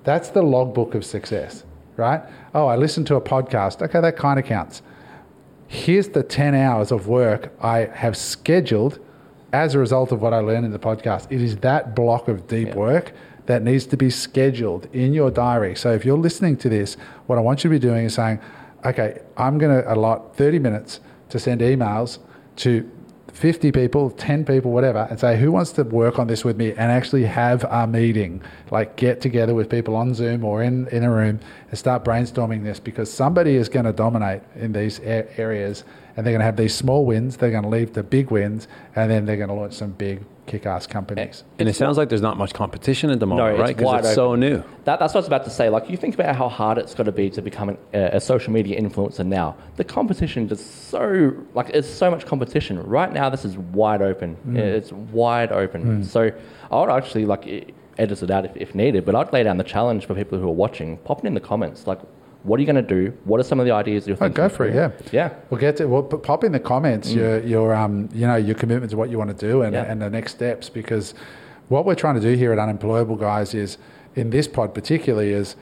That's the logbook of success, right? Oh, I listened to a podcast. Okay, that kind of counts here's the 10 hours of work I have scheduled as a result of what I learned in the podcast. It is that block of deep work that needs to be scheduled in your diary. So if you're listening to this, what I want you to be doing is saying, okay, I'm going to allot 30 minutes to send emails to 50 people, 10 people, whatever, and say, who wants to work on this with me and actually have a meeting? Like get together with people on Zoom or in, in a room and start brainstorming this because somebody is going to dominate in these a- areas and they're going to have these small wins, they're going to leave the big wins, and then they're going to launch some big kick ass companies. And it sounds like there's not much competition at the moment, right? Because wide it's so new. That, that's what I was about to say. Like, you think about how hard it's got to be to become an, a, a social media influencer now. The competition is so like it's so much competition right now. This is wide open. Mm. It's wide open. Mm. So I would actually like edit it out if, if needed, but I'd lay down the challenge for people who are watching. Pop it in the comments. Like, what are you going to do? What are some of the ideas you're thinking? Oh, go for it, yeah. Yeah. We'll get to well, pop in the comments Mm. your your um you know your commitment to what you want to do and, Yeah. and the next steps because what we're trying to do here at Unemployable Guys is in this pod particularly is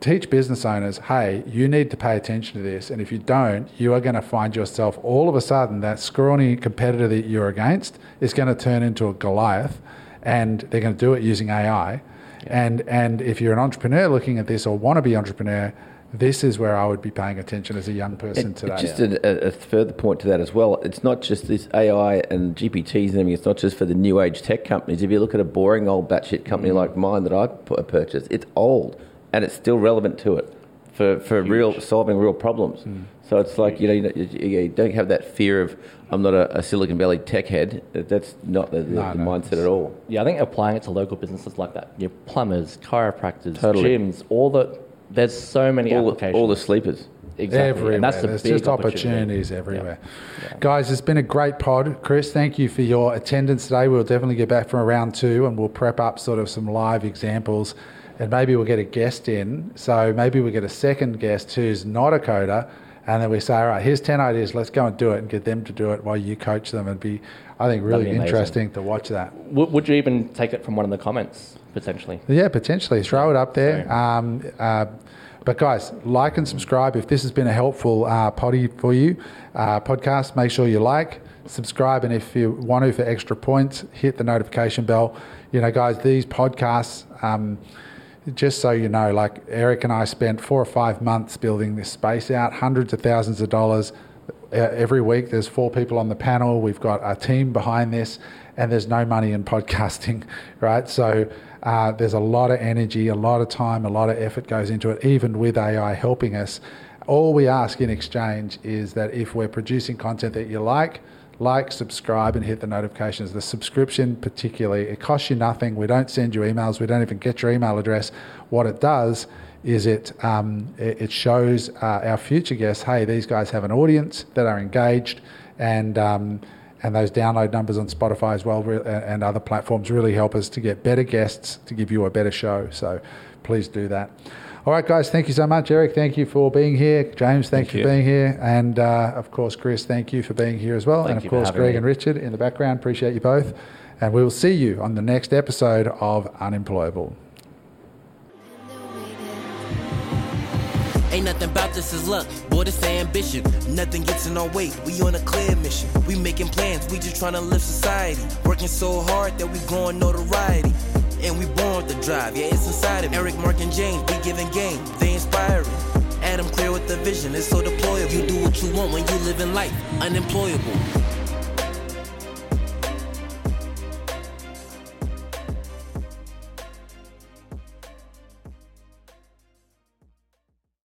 teach business owners hey you need to pay attention to this and if you don't you are going to find yourself all of a sudden that scrawny competitor that you're against is going to turn into a Goliath and they're going to do it using AI and and if you're an entrepreneur looking at this or want to be entrepreneur this is where I would be paying attention as a young person It- today. just a, a further point to that as well. It's not just this AI and GPTs and everything. It's not just for the new age tech companies. If you look at a boring old batshit company Mm. like mine that I purchased, it's old and it's still relevant to it for, for real solving real problems. Mm. So it's like you know you, you, you don't have that fear of I'm not a, a Silicon Valley tech head. That's not the, the, No, the no, mindset at all. Yeah, I think applying it to local businesses like that, your plumbers, chiropractors, Totally. gyms, all the there's so many All the- applications. all the sleepers. Exactly. Everywhere. And that's the There's big just opportunity. opportunities everywhere. Guys, it's been a great pod. Chris, thank you for your attendance today. We'll definitely get back from round two and we'll prep up sort of some live examples and maybe we'll get a guest in. So maybe we get a second guest who's not a coder and then we say, all right, here's 10 ideas. Let's go and do it and get them to do it while you coach them. It'd be, I think, really interesting to watch that. Would, would you even take it from one of the comments potentially? Yeah, potentially. Throw it up there. Um, uh, but guys, like and subscribe. If this has been a helpful uh, potty for you, uh, podcast, make sure you like, subscribe, and if you want to for extra points, hit the notification bell. You know, guys, these podcasts. Um, just so you know, like Eric and I spent four or five months building this space out, hundreds of thousands of dollars. Every week, there's four people on the panel. We've got a team behind this, and there's no money in podcasting, [LAUGHS] right? So uh, there's a lot of energy, a lot of time, a lot of effort goes into it, even with AI helping us. All we ask in exchange is that if we're producing content that you like, like, subscribe, and hit the notifications. The subscription, particularly, it costs you nothing. We don't send you emails. We don't even get your email address. What it does is it um, it, shows uh, our future guests, hey, these guys have an audience that are engaged, and um, and those download numbers on Spotify as well re- and other platforms really help us to get better guests to give you a better show. So please do that. All right, guys, thank you so much. Eric, thank you for being here. James, thank, Thank you you. for being here. And uh, of course, Chris, thank you for being here as well. Thank and of course, Greg me. and Richard in the background. Appreciate you both. And we will see you on the next episode of Unemployable. Ain't nothing about this is luck, boy, this ambition. Nothing gets in our way, we on a clear mission. We making plans, we just trying to live society. Working so hard that we growing notoriety. And we born with the drive, yeah, it's inside of me. Eric, Mark, and James, we giving game, they inspiring. Adam clear with the vision, it's so deployable. You do what you want when you live in life, unemployable.